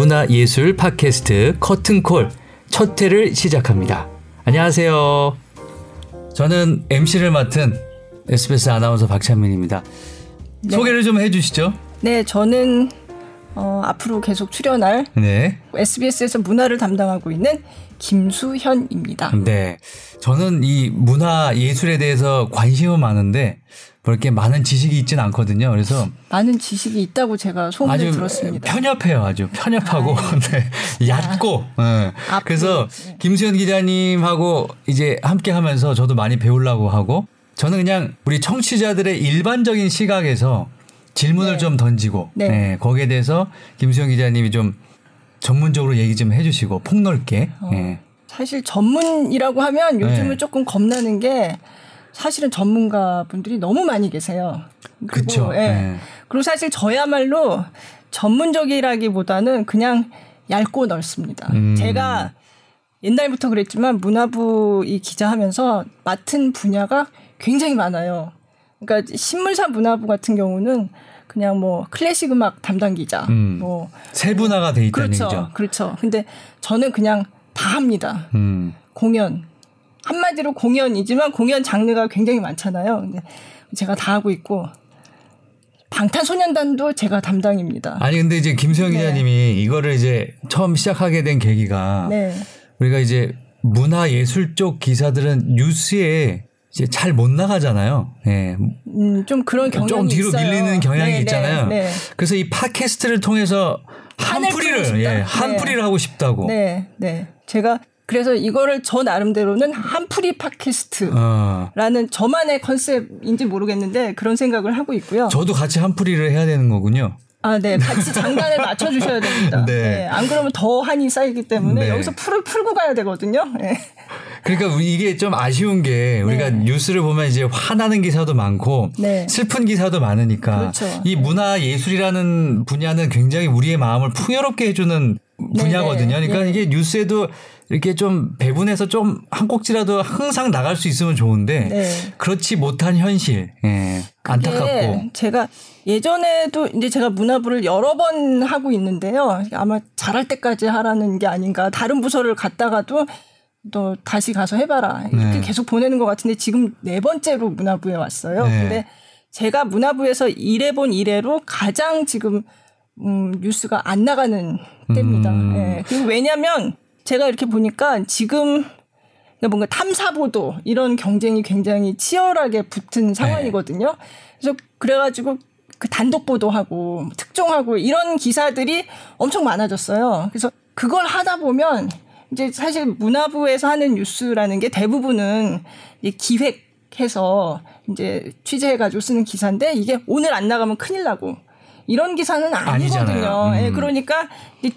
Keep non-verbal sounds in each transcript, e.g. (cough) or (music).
공연 문화 예술 팟캐스트 커튼콜 첫 회를 시작합니다. 안녕하세요. 저는 MC를 맡은 SBS 아나운서 박찬민입니다. 네. 소개를 좀 해주시죠. 네, 저는 어, 앞으로 계속 출연할 네. SBS에서 문화를 담당하고 있는 김수현입니다. 네. 저는 이 문화 예술에 대해서 관심은 많은데 그렇게 많은 지식이 있지는 않거든요. 그래서 많은 지식이 있다고 제가 소문을 들었습니다. 편협해요, 아주 편협하고 아, (laughs) 네. 얕고. 네. 그래서 네. 김수현 기자님하고 이제 함께하면서 저도 많이 배우려고 하고 저는 그냥 우리 청취자들의 일반적인 시각에서 질문을 네. 좀 던지고 네. 네. 거기에 대해서 김수현 기자님이 좀 전문적으로 얘기 좀 해주시고 폭넓게. 어, 네. 사실 전문이라고 하면 요즘은 네. 조금 겁나는 게 사실은 전문가 분들이 너무 많이 계세요. 그렇죠. 예. 그리고 사실 저야말로 전문적이라기보다는 그냥 얇고 넓습니다. 음. 제가 옛날부터 그랬지만 문화부 이 기자하면서 맡은 분야가 굉장히 많아요. 그러니까 신문사 문화부 같은 경우는 그냥 뭐 클래식 음악 담당 기자, 음. 뭐 세분화가 돼 있다는 그렇죠, 얘기죠. 그렇죠. 근데 저는 그냥 다 합니다. 음. 공연 한마디로 공연이지만 공연 장르가 굉장히 많잖아요. 근데 제가 다 하고 있고 방탄소년단도 제가 담당입니다. 아니 근데 이제 김수영 네. 기자님이 이거를 이제 처음 시작하게 된 계기가 네. 우리가 이제 문화 예술 쪽 기사들은 뉴스에 이제 잘 못 나가잖아요. 예. 네. 음, 좀 그런 경향이 좀 뒤로 있어요. 밀리는 경향이 네, 네 있잖아요. 네, 그래서 이 팟캐스트를 통해서 한풀이를 예, 한풀이를 네. 하고 싶다고. 네, 네. 제가 그래서 이거를 저 나름대로는 한풀이 팟캐스트라는 어. 저만의 컨셉인지 모르겠는데 그런 생각을 하고 있고요. 저도 같이 한풀이를 해야 되는 거군요. 아, 네. 같이 장단을 (laughs) 맞춰주셔야 됩니다. 네. 네. 안 그러면 더 한이 쌓이기 때문에 네. 여기서 풀을 풀고 가야 되거든요. 네. 그러니까 이게 좀 아쉬운 게 우리가 네. 뉴스를 보면 이제 화나는 기사도 많고 네. 슬픈 기사도 많으니까 그렇죠. 이 문화 예술이라는 분야는 굉장히 우리의 마음을 풍요롭게 해주는 네, 분야거든요. 그러니까 이게 뉴스에도 이렇게 좀 배분해서 좀 한 꼭지라도 항상 나갈 수 있으면 좋은데 네. 그렇지 못한 현실 예, 안타깝고 제가 예전에도 이제 제가 문화부를 여러 번 하고 있는데요 아마 잘할 때까지 하라는 게 아닌가 다른 부서를 갔다가도 또 다시 가서 해봐라 이렇게 네. 계속 보내는 것 같은데 지금 네 번째로 문화부에 왔어요 네. 근데 제가 문화부에서 일해본 이래로 가장 지금 음, 뉴스가 안 나가는 때입니다. 음. 예. 그리고 왜냐면 제가 이렇게 보니까 지금 뭔가 탐사보도 이런 경쟁이 굉장히 치열하게 붙은 네. 상황이거든요. 그래서 그래가지고 그 단독 보도하고 특종하고 이런 기사들이 엄청 많아졌어요. 그래서 그걸 하다 보면 이제 사실 문화부에서 하는 뉴스라는 게 대부분은 기획해서 이제 취재해가지고 쓰는 기사인데 이게 오늘 안 나가면 큰일 나고 이런 기사는 아니거든요. 예, 음. 예, 그러니까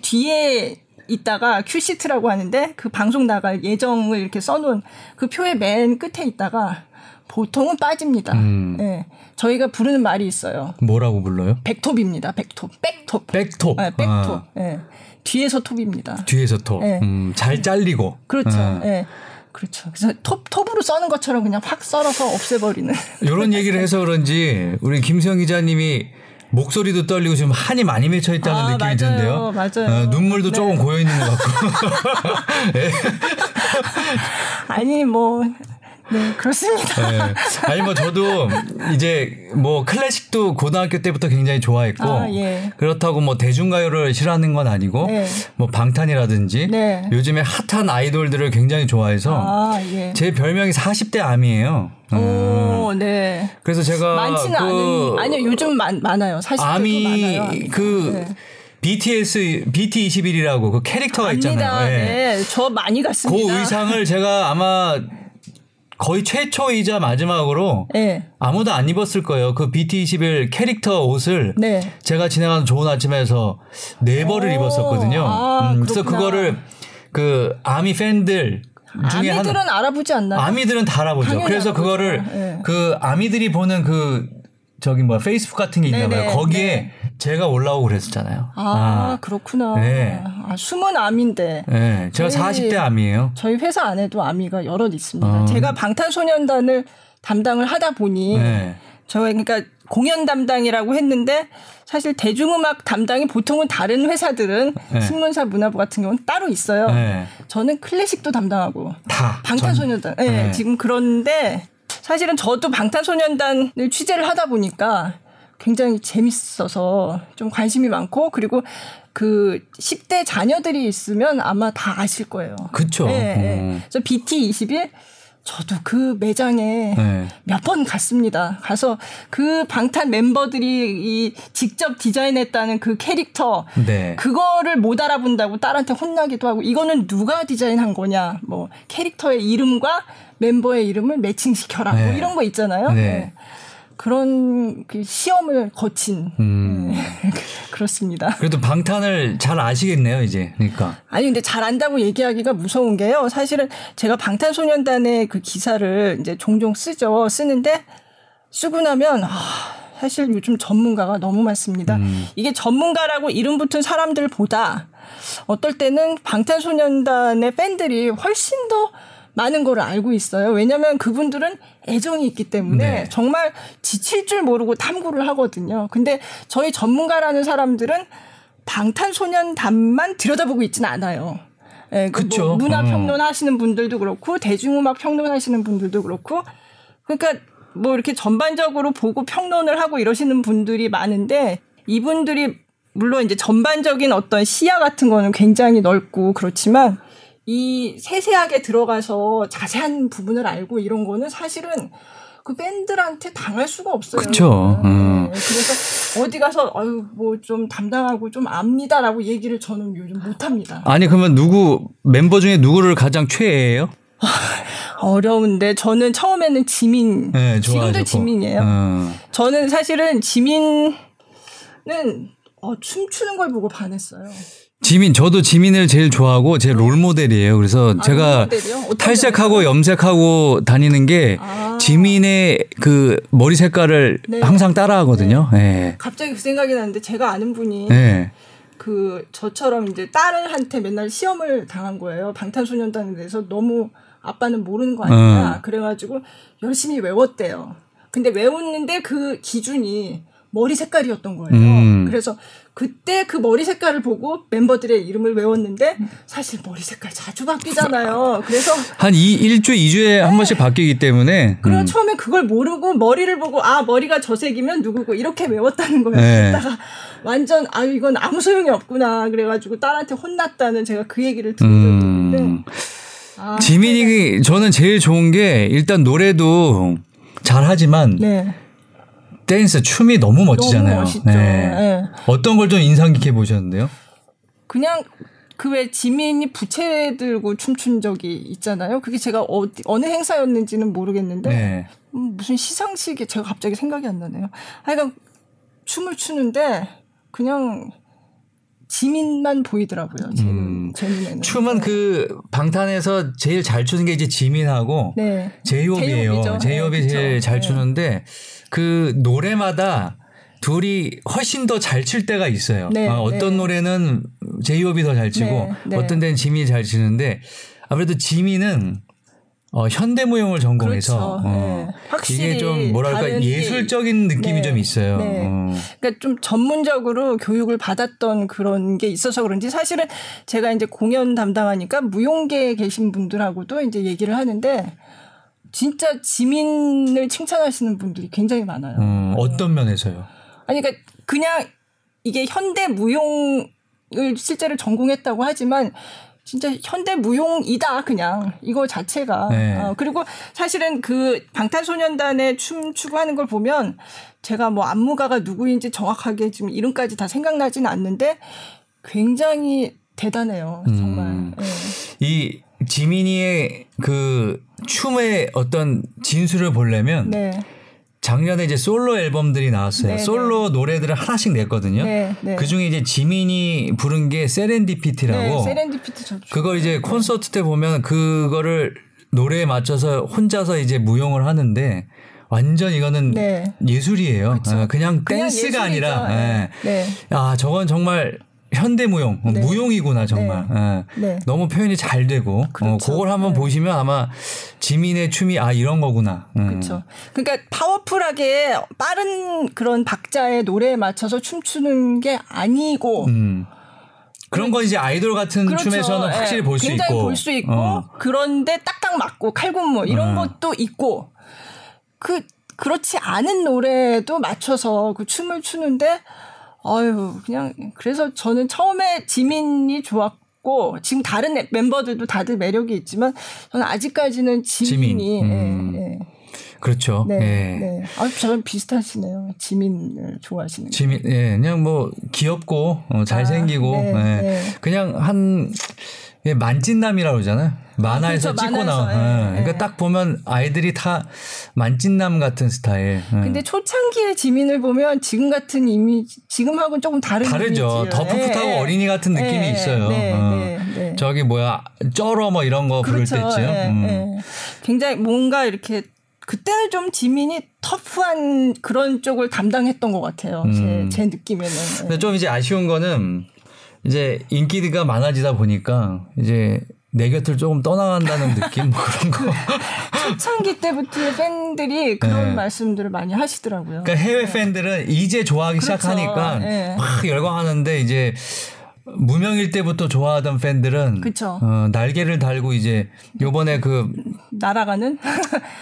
뒤에 있다가 큐시트라고 하는데 그 방송 나갈 예정을 이렇게 써놓은 그 표의 맨 끝에 있다가 보통은 빠집니다. 음. 예. 저희가 부르는 말이 있어요. 뭐라고 불러요? back톱입니다. back톱. back톱. back톱. 네, back톱. 아. 예. 뒤에서 톱입니다. 뒤에서 톱. 예. 음, 잘 잘리고. 그렇죠. 음. 예. 그렇죠. 그래서 톱, 톱으로 써는 것처럼 그냥 확 썰어서 없애버리는. (laughs) 이런 얘기를 해서 그런지 우리 김수영 기자님이 목소리도 떨리고 지금 한이 많이 맺혀 있다는 아, 느낌이 드는데요. 맞아요. 어, 눈물도 네. 조금 고여 있는 것 같고. 네. (laughs) 아니 뭐 네, 그렇습니다. 네. 아니, 뭐, 저도 이제 뭐 클래식도 고등학교 때부터 굉장히 좋아했고, 아, 예. 그렇다고 뭐 대중가요를 싫어하는 건 아니고, 네. 뭐 방탄이라든지, 네. 요즘에 핫한 아이돌들을 굉장히 좋아해서, 아, 예. 제 별명이 40대 암이에요. 오, 음. 네. 그래서 제가. 많지는 그 않은, 아니요, 요즘 많, 많아요. 40대도 암이 많아요. 그, 네. BTS BT21이라고 그 캐릭터가 압니다. 있잖아요. 네. 네. 저 많이 갔습니다. 그 의상을 제가 아마 거의 최초이자 마지막으로 네. 아무도 안 입었을 거예요. 그 BT21 캐릭터 옷을 네. 제가 진행하는 좋은 아침에서 네 벌을 입었었거든요. 아, 음, 그래서 그거를 그 아미 팬들 중에 아미들은 하나, 알아보지 않나요? 아미들은 다 알아보죠. 그래서 알아보죠. 그거를 네. 그 아미들이 보는 그 저기 뭐야 페이스북 같은 게 있나 봐요. 거기에 네. 제가 올라오고 그랬었잖아요. 아, 아. 그렇구나. 네. 아, 숨은 아미인데. 네. 제가 저희, 40대 아미예요. 저희 회사 안에도 아미가 여럿 있습니다. 어. 제가 방탄소년단을 담당을 하다 보니 네. 저 그러니까 공연 담당이라고 했는데 사실 대중음악 담당이 보통은 다른 회사들은 네. 신문사 문화부 같은 경우는 따로 있어요. 네. 저는 클래식도 담당하고 다 방탄소년단. 전... 네, 네. 지금 그런데 사실은 저도 방탄소년단을 취재를 하다 보니까 굉장히 재밌어서 좀 관심이 많고 그리고 그 10대 자녀들이 있으면 아마 다 아실 거예요. 그렇죠. 네, 네. 음. 저 BT 21 저도 그 매장에 네. 몇번 갔습니다. 가서 그 방탄 멤버들이 이 직접 디자인했다는 그 캐릭터 네. 그거를 못 알아본다고 딸한테 혼나기도 하고 이거는 누가 디자인한 거냐 뭐 캐릭터의 이름과 멤버의 이름을 매칭시켜라 뭐 네. 뭐 이런 거 있잖아요. 네. 네. 그런 그 시험을 거친 음. 네. (laughs) 그렇습니다. 그래도 방탄을 잘 아시겠네요, 이제. 그러니까. 아니 근데 잘 안다고 얘기하기가 무서운 게요. 사실은 제가 방탄소년단의 그 기사를 이제 종종 쓰죠. 쓰는데 쓰고 나면 아, 사실 요즘 전문가가 너무 많습니다. 음. 이게 전문가라고 이름 붙은 사람들보다 어떨 때는 방탄소년단의 팬들이 훨씬 더 많은 거를 알고 있어요. 왜냐하면 그분들은 애정이 있기 때문에 네. 정말 지칠 줄 모르고 탐구를 하거든요. 근데 저희 전문가라는 사람들은 방탄소년단만 들여다보고 있지는 않아요. 예, 그뭐 문화 음. 평론 하시는 분들도 그렇고 대중음악 평론 하시는 분들도 그렇고 그러니까 뭐 이렇게 전반적으로 보고 평론을 하고 이러시는 분들이 많은데 이분들이 물론 이제 전반적인 어떤 시야 같은 거는 굉장히 넓고 그렇지만 이 세세하게 들어가서 자세한 부분을 알고 이런 거는 사실은 그 밴들한테 당할 수가 없어요. 그렇죠. 음. 네. 그래서 어디 가서 아유 뭐 좀 담당하고 좀 압니다라고 얘기를 저는 요즘 못 합니다. 아니 그러면 누구 멤버 중에 누구를 가장 최애해요? (laughs) 어려운데 저는 처음에는 지민 네, 지금도 지민이에요. 음. 저는 사실은 지민은 어, 춤추는 걸 보고 반했어요. 지민 저도 지민을 제일 좋아하고 제 롤 모델이에요. 그래서 아, 제가 탈색하고 염색하고 다니는 게 아. 지민의 그 머리 색깔을 네. 항상 따라하거든요. 네. 네. 갑자기 그 생각이 나는데 제가 아는 분이 네. 그 저처럼 이제 딸한테 맨날 시험을 당한 거예요. 방탄소년단에 대해서 너무 아빠는 모르는 거 아니냐. 어. 그래가지고 열심히 외웠대요. 근데 외웠는데 그 기준이 머리 색깔이었던 거예요. 음. 그래서 그때 그 머리 색깔을 보고 멤버들의 이름을 외웠는데 사실 머리 색깔 자주 바뀌잖아요. 그래서 한 이, 1주, 2주에 한 번씩 바뀌기 때문에 그럼 음. 처음에 그걸 모르고 머리를 보고 아, 머리가 저 색이면 누구고 이렇게 외웠다는 거예요. 네. 그러다가 완전 아, 이건 아무 소용이 없구나. 그래 가지고 딸한테 혼났다는 제가 그 얘기를 들은 적이 있는데 음. 아, 지민이 네. 저는 제일 좋은 게 일단 노래도 잘하지만 네. 댄스 춤이 너무 멋지잖아요. 너무 멋있죠. 네. 네. 어떤 걸 좀 인상 깊게 보셨는데요? 그냥 그왜 지민이 부채 들고 춤춘 적이 있잖아요. 그게 제가 어디 어느 행사였는지는 모르겠는데 네. 음, 무슨 시상식에 제가 갑자기 생각이 안 나네요. 하여간 춤을 추는데 그냥 지민만 보이더라고요. 제, 음. 제 눈에는. 춤은 그 방탄에서 제일 잘 추는 게 이제 지민하고 네. 제이홉이에요. 제이홉이 네, 제일 잘 네. 추는데 그 노래마다 둘이 훨씬 더 잘 칠 때가 있어요. 네, 어, 떤 네. 노래는 제이홉이 더 잘 치고 네, 네. 어떤 데는 지민이 잘 치는데 아무래도 지민은 어, 현대무용을 전공해서 그렇죠. 어, 확실히 이게 좀 뭐랄까 예술적인 느낌이 좀 있어요. 어. 그러니까 좀 전문적으로 교육을 받았던 그런 게 있어서 그런지 사실은 제가 이제 공연 담당하니까 무용계에 계신 분들하고도 이제 얘기를 하는데 진짜 지민을 칭찬하시는 분들이 굉장히 많아요. 음, 어떤 면에서요? 아니, 그러니까 그냥 이게 현대 무용을 실제로 전공했다고 하지만 진짜 현대 무용이다 그냥 이거 자체가 네. 어, 그리고 사실은 그 방탄소년단의 춤 추고 하는 걸 보면 제가 뭐 안무가가 누구인지 정확하게 지금 이름까지 다 생각나지는 않는데 굉장히 대단해요 정말 음. 네. 이 지민이의 그 춤의 어떤 진수를 보려면 네. 작년에 이제 솔로 앨범들이 나왔어요. 네, 네. 솔로 노래들을 하나씩 냈거든요. 네, 네. 그 중에 이제 지민이 부른 게 세렌디피티라고. 네, 세렌디피티. 그걸 이제 콘서트 때 보면 그거를 노래에 맞춰서 혼자서 이제 무용을 하는데 완전 이거는 네. 예술이에요. 그쵸. 어, 그냥 댄스가 아니라. 네. 네. 아 저건 정말 현대무용, 네. 무용이구나 정말. 네. 네. 너무 표현이 잘 되고 어, 그렇죠. 어, 그걸 한번 네. 보시면 아마 지민의 춤이 아 이런 거구나. 음. 그렇죠. 그러니까 파워풀하게 빠른 그런 박자의 노래에 맞춰서 춤추는 게 아니고. 음. 그런 건 이제 아이돌 같은 그렇죠. 춤에서는 예, 확실히 볼 수 있고. 굉장히 볼 수 있고. 어. 그런데 딱딱 맞고 칼군무 이런 어. 것도 있고. 그 그렇지 않은 노래도 맞춰서 그 춤을 추는데 아유 그냥 그래서 저는 처음에 지민이 좋았고 지금 다른 멤버들도 다들 매력이 있지만 저는 아직까지는 지민이 지민. 음. 예, 예. 그렇죠. 네. 예. 네. 아, 저는 비슷하시네요. 지민을 좋아하시는. 지민, 예, 그냥 뭐 귀엽고 어, 잘생기고, 아, 네, 예. 네. 그냥 한 예, 만찢남이라고 그러잖아요. 만화에서 아, 그렇죠. 찍고 나온. 예. 예. 그러니까 예. 딱 보면 아이들이 다 만찢남 같은 스타일. 예. 근데 초창기의 지민을 보면 지금 같은 이미지, 지금하고는 조금 다른 다르죠. 더 풋풋하고 예. 어린이 같은 느낌이 있어요. 네, 어. 네, 네. 저기 뭐야 쩔어 뭐 이런 거 그렇죠. 부를 때쯤. 음. 굉장히 뭔가 이렇게 그때는 좀 지민이 터프한 그런 쪽을 담당했던 것 같아요. 음. 제, 제 느낌에는. 근데 좀 이제 아쉬운 거는 이제 인기가 많아지다 보니까 이제 내 곁을 조금 떠나간다는 (laughs) 느낌 뭐 그런 거. (laughs) 초창기 때부터 팬들이 그런 네. 말씀들을 많이 하시더라고요. 그러니까 해외 네. 팬들은 이제 좋아하기 그렇죠. 시작하니까 네. 막 열광하는데 이제 무명일 때부터 좋아하던 팬들은 그쵸. 어, 날개를 달고 이제 요번에 그 날아가는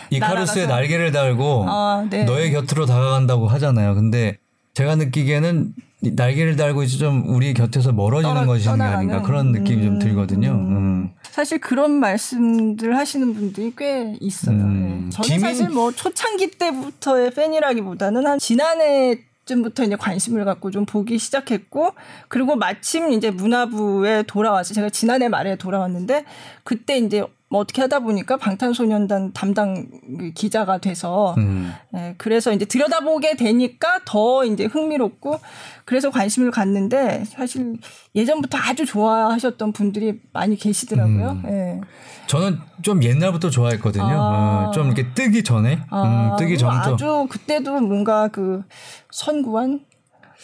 이카루스의 (laughs) 날개를 달고 아, 네. 너의 곁으로 다가간다고 하잖아요. 근데 제가 느끼기에는 날개를 달고 이제 좀 우리 곁에서 멀어지는 떠나, 것이 아닌가 그런 느낌이 음, 좀 들거든요. 음. 음. 사실 그런 말씀들 하시는 분들이 꽤 있어요. 음. 네. 저는 지민... 사실 뭐 초창기 때부터의 팬이라기보다는 한 지난해 쯤부터 이제 관심을 갖고 좀 보기 시작했고 그리고 마침 이제 문화부에 돌아와서 제가 지난해 말에 돌아왔는데 그때 이제 뭐 어떻게 하다 보니까 방탄소년단 담당 그 기자가 돼서 음. 예, 그래서 이제 들여다보게 되니까 더 이제 흥미롭고 그래서 관심을 갖는데 사실 예전부터 아주 좋아하셨던 분들이 많이 계시더라고요. 음. 예. 저는 좀 옛날부터 좋아했거든요. 아. 어, 좀 이렇게 뜨기 전에 아. 음, 뜨기 전부터 아주 그때도 뭔가 그 선구한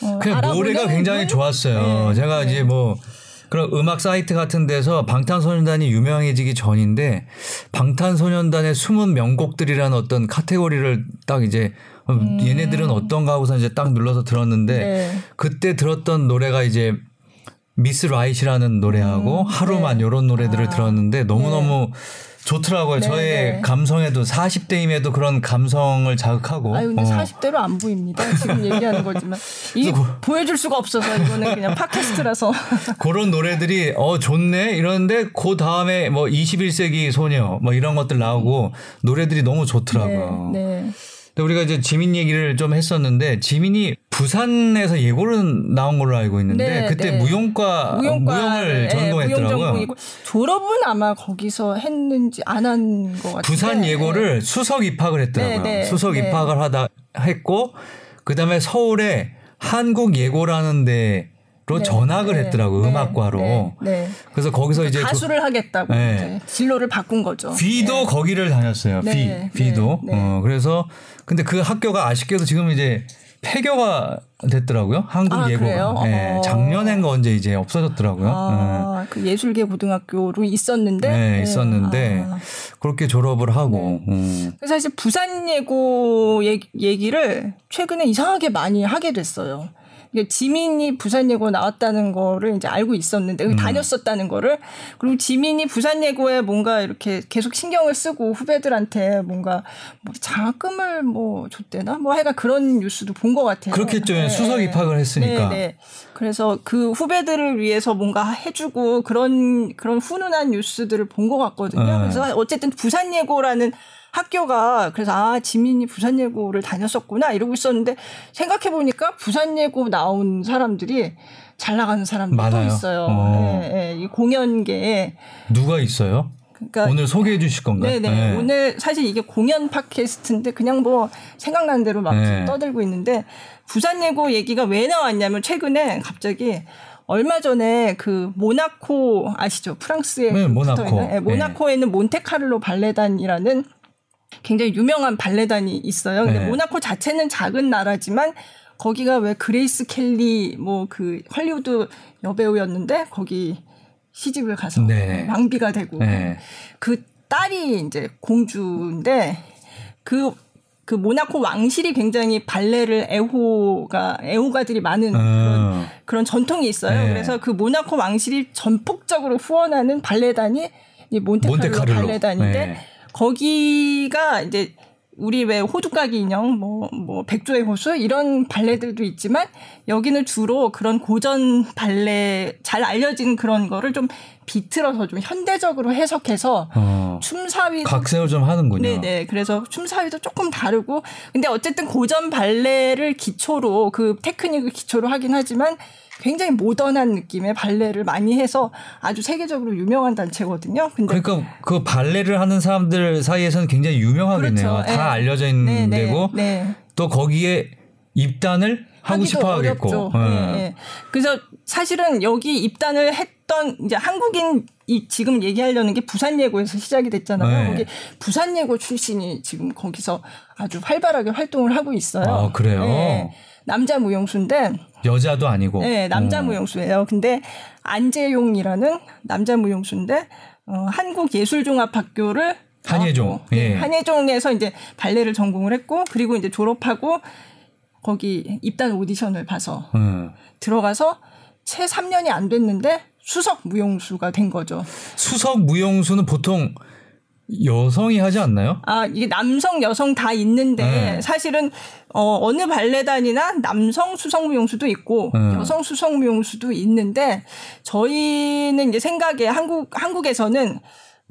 어, 그냥 노래가 굉장히 좋았어요. 네. 제가 네. 이제 뭐 그런 음악 사이트 같은 데서 방탄소년단이 유명해지기 전인데 방탄소년단의 숨은 명곡들이라는 어떤 카테고리를 딱 이제 음. 얘네들은 어떤가 하고서 이제 딱 눌러서 들었는데 네. 그때 들었던 노래가 이제 미스 라이시라는 노래하고 음. 하루만 네. 요런 노래들을 아. 들었는데 너무너무 네. 좋더라고요. 네네. 저의 네. 감성에도 40대임에도 그런 감성을 자극하고. 아유, 근데 어. 40대로 안 보입니다. 지금 얘기하는 거지만. 이 보여줄 수가 없어서 이거는 그냥 팟캐스트라서. (laughs) 그런 노래들이 어 좋네 이러는데 그 다음에 뭐 21세기 소녀 뭐 이런 것들 나오고 노래들이 너무 좋더라고요. 네. 네. 우리가 이제 지민 얘기를 좀 했었는데 지민이 부산에서 예고를 나온 걸로 알고 있는데 네, 그때 네. 무용과, 무용과 무용을 네, 전공했더라고요. 무용 졸업은 아마 거기서 했는지 안 한 것 같아요. 부산 예고를 네. 수석 입학을 했더라고요. 네, 네, 수석 입학을 하다 했고 그다음에 서울에 한국 예고라는 데 네, 전학을 네, 했더라고 네, 음악과로. 그래서 거기서 그러니까 이제 가수를 조, 하겠다고 진로를 바꾼 거죠. 비도 거기를 다녔어요. 비 비도. 어 그래서 근데 그 학교가 아쉽게도 지금 이제 폐교가 됐더라고요. 한국 아, 예고가. 네, 작년엔가 언제 이제 없어졌더라고요. 아, 네. 그 예술계 고등학교로 있었는데. 네, 있었는데 아. 그렇게 졸업을 하고. 네. 음. 사실 부산 예고 얘기를 최근에 이상하게 많이 하게 됐어요. 지민이 부산예고 나왔다는 거를 이제 알고 있었는데 음. 다녔었다는 거를 그리고 지민이 부산예고에 뭔가 이렇게 계속 신경을 쓰고 후배들한테 뭔가 뭐 장학금을 뭐 줬대나 뭐 하여간 그런 뉴스도 본 것 같아요. 그렇겠죠. 네. 수석 입학을 했으니까. 네, 네. 그래서 그 후배들을 위해서 뭔가 해주고 그런 그런 훈훈한 뉴스들을 본 것 같거든요. 네. 그래서 어쨌든 부산예고라는 학교가 그래서 아 지민이 부산예고를 다녔었구나 이러고 있었는데 생각해 보니까 부산예고 나온 사람들이 잘 나가는 사람들도 있어요. 어. 예, 예, 이 공연계에 누가 있어요? 그러니까 오늘 소개해 주실 건가요? 네네. 네. 오늘 사실 이게 공연 팟캐스트인데 그냥 뭐 생각나는 대로 막 네. 떠들고 있는데 부산 예고 얘기가 왜 나왔냐면 최근에 갑자기 얼마 전에 그 모나코 아시죠? 프랑스에 네, 모나코. 네, 모나코에 있는 몬테카를로 발레단이라는 굉장히 유명한 발레단이 있어요. 근데 네. 모나코 자체는 작은 나라지만 거기가 왜 그레이스 켈리 뭐 그 헐리우드 여배우였는데 거기 시집을 가서 네. 왕비가 되고 네. 그 딸이 이제 공주인데 그그 모나코 왕실이 굉장히 발레를 애호가 애호가들이 많은 어. 그런, 그런 전통이 있어요. 네. 그래서 그 모나코 왕실이 전폭적으로 후원하는 발레단이 이 몬테카를로, 몬테카를로. 발레단인데 네. 거기가 이제 우리 왜 호두까기 인형, 뭐, 뭐, 백조의 호수, 이런 발레들도 있지만, 여기는 주로 그런 고전 발레, 잘 알려진 그런 거를 좀 비틀어서 좀 현대적으로 해석해서, 어, 춤사위. 각색을 좀 하는군요. 네네. 그래서 춤사위도 조금 다르고, 근데 어쨌든 고전 발레를 기초로, 그 테크닉을 기초로 하긴 하지만, 굉장히 모던한 느낌의 발레를 많이 해서 아주 세계적으로 유명한 단체거든요. 근데 그러니까 그 발레를 하는 사람들 사이에서는 굉장히 유명하겠네요. 그렇죠. 다 네. 알려져 있는 네, 네, 데고 네. 또 거기에 입단을 하고 싶어 하겠고. 네. 네. 그래서 사실은 여기 입단을 했던 이제 한국인 이 지금 얘기하려는 게 부산 예고에서 시작이 됐잖아요. 네. 거기 부산 예고 출신이 지금 거기서 아주 활발하게 활동을 하고 있어요. 아, 그래요? 네. 남자 무용수인데 여자도 아니고. 네, 남자 어. 무용수예요. 근데 안재용이라는 남자 무용수인데 어, 한국예술종합학교를 한예종. 네, 예. 한예종에서 이제 발레를 전공을 했고 그리고 이제 졸업하고 거기 입단 오디션을 봐서 음. 들어가서 채 3년이 안 됐는데 수석 무용수가 된 거죠. 수석 무용수는 보통 여성이 하지 않나요? 아, 이게 남성, 여성 다 있는데 네. 사실은 어 어느 발레단이나 남성 수성 무용수도 있고 네. 여성 수성 무용수도 있는데 저희는 이제 생각에 한국 한국에서는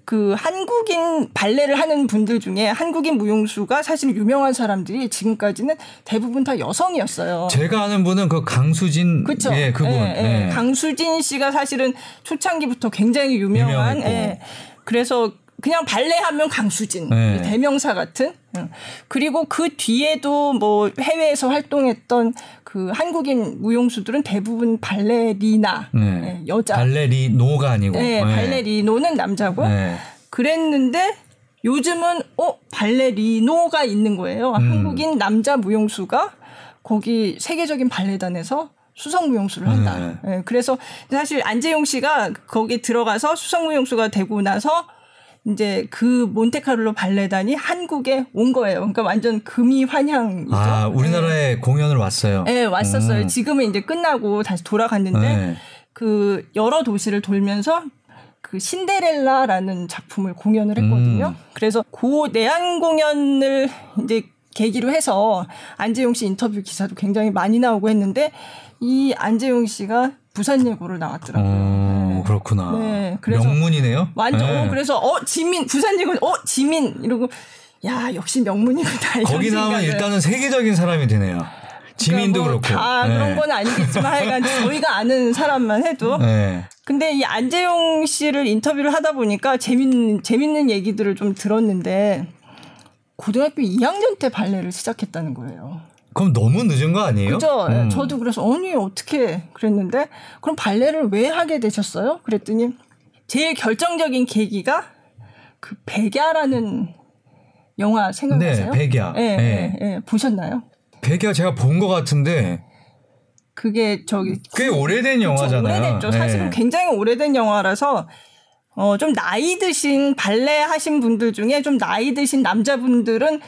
그 한국인 발레를 하는 분들 중에 한국인 무용수가 사실 유명한 사람들이 지금까지는 대부분 다 여성이었어요. 제가 아는 분은 그 강수진 그쵸? 예, 그분. 예, 예. 예. 강수진 씨가 사실은 초창기부터 굉장히 유명한 예. 그래서 그냥 발레하면 강수진 네. 대명사 같은 그리고 그 뒤에도 뭐 해외에서 활동했던 그 한국인 무용수들은 대부분 발레리나 네. 네, 여자 발레리노가 아니고 네, 네. 발레리노는 남자고 네. 그랬는데 요즘은 어 발레리노가 있는 거예요 음. 한국인 남자 무용수가 거기 세계적인 발레단에서 수석 무용수를 한다. 네. 그래서 사실 안재용 씨가 거기 들어가서 수석 무용수가 되고 나서 이제 그 몬테카를로 발레단이 한국에 온 거예요. 그러니까 완전 금이 환향이죠. 아, 우리나라에 네. 공연을 왔어요. 네, 왔었어요. 음. 지금은 이제 끝나고 다시 돌아갔는데 네. 그 여러 도시를 돌면서 그 신데렐라라는 작품을 공연을 했거든요. 음. 그래서 고 내한 공연을 이제 계기로 해서 안재용 씨 인터뷰 기사도 굉장히 많이 나오고 했는데 이 안재용 씨가 부산예고를 나왔더라고요. 어, 네. 그렇구나. 네, 그래서 명문이네요. 완전 네. 어, 그래서 어 지민 부산예고 어 지민 이러고 야 역시 명문이구나. 거기 나오면 일단은 세계적인 사람이 되네요. 지민도 그러니까 뭐 그렇고 다 네. 그런 건 아니겠지만 하여간 (laughs) 저희가 아는 사람만 해도. 네. 근데 이 안재용 씨를 인터뷰를 하다 보니까 재밌는 재밌는 얘기들을 좀 들었는데 고등학교 2학년 때 발레를 시작했다는 거예요. 그럼 너무 늦은 거 아니에요? 그죠. 음. 저도 그래서 아니 어떻게 그랬는데 그럼 발레를 왜 하게 되셨어요? 그랬더니 제일 결정적인 계기가 그 백야라는 영화 생각나세요? 네, 백야. 네, 네. 네, 보셨나요? 백야 제가 본 것 같은데 그게 저기 꽤 오래된 영화잖아요. 오래됐죠. 사실은 네. 굉장히 오래된 영화라서 어, 좀 나이 드신 발레 하신 분들 중에 좀 나이 드신 남자분들은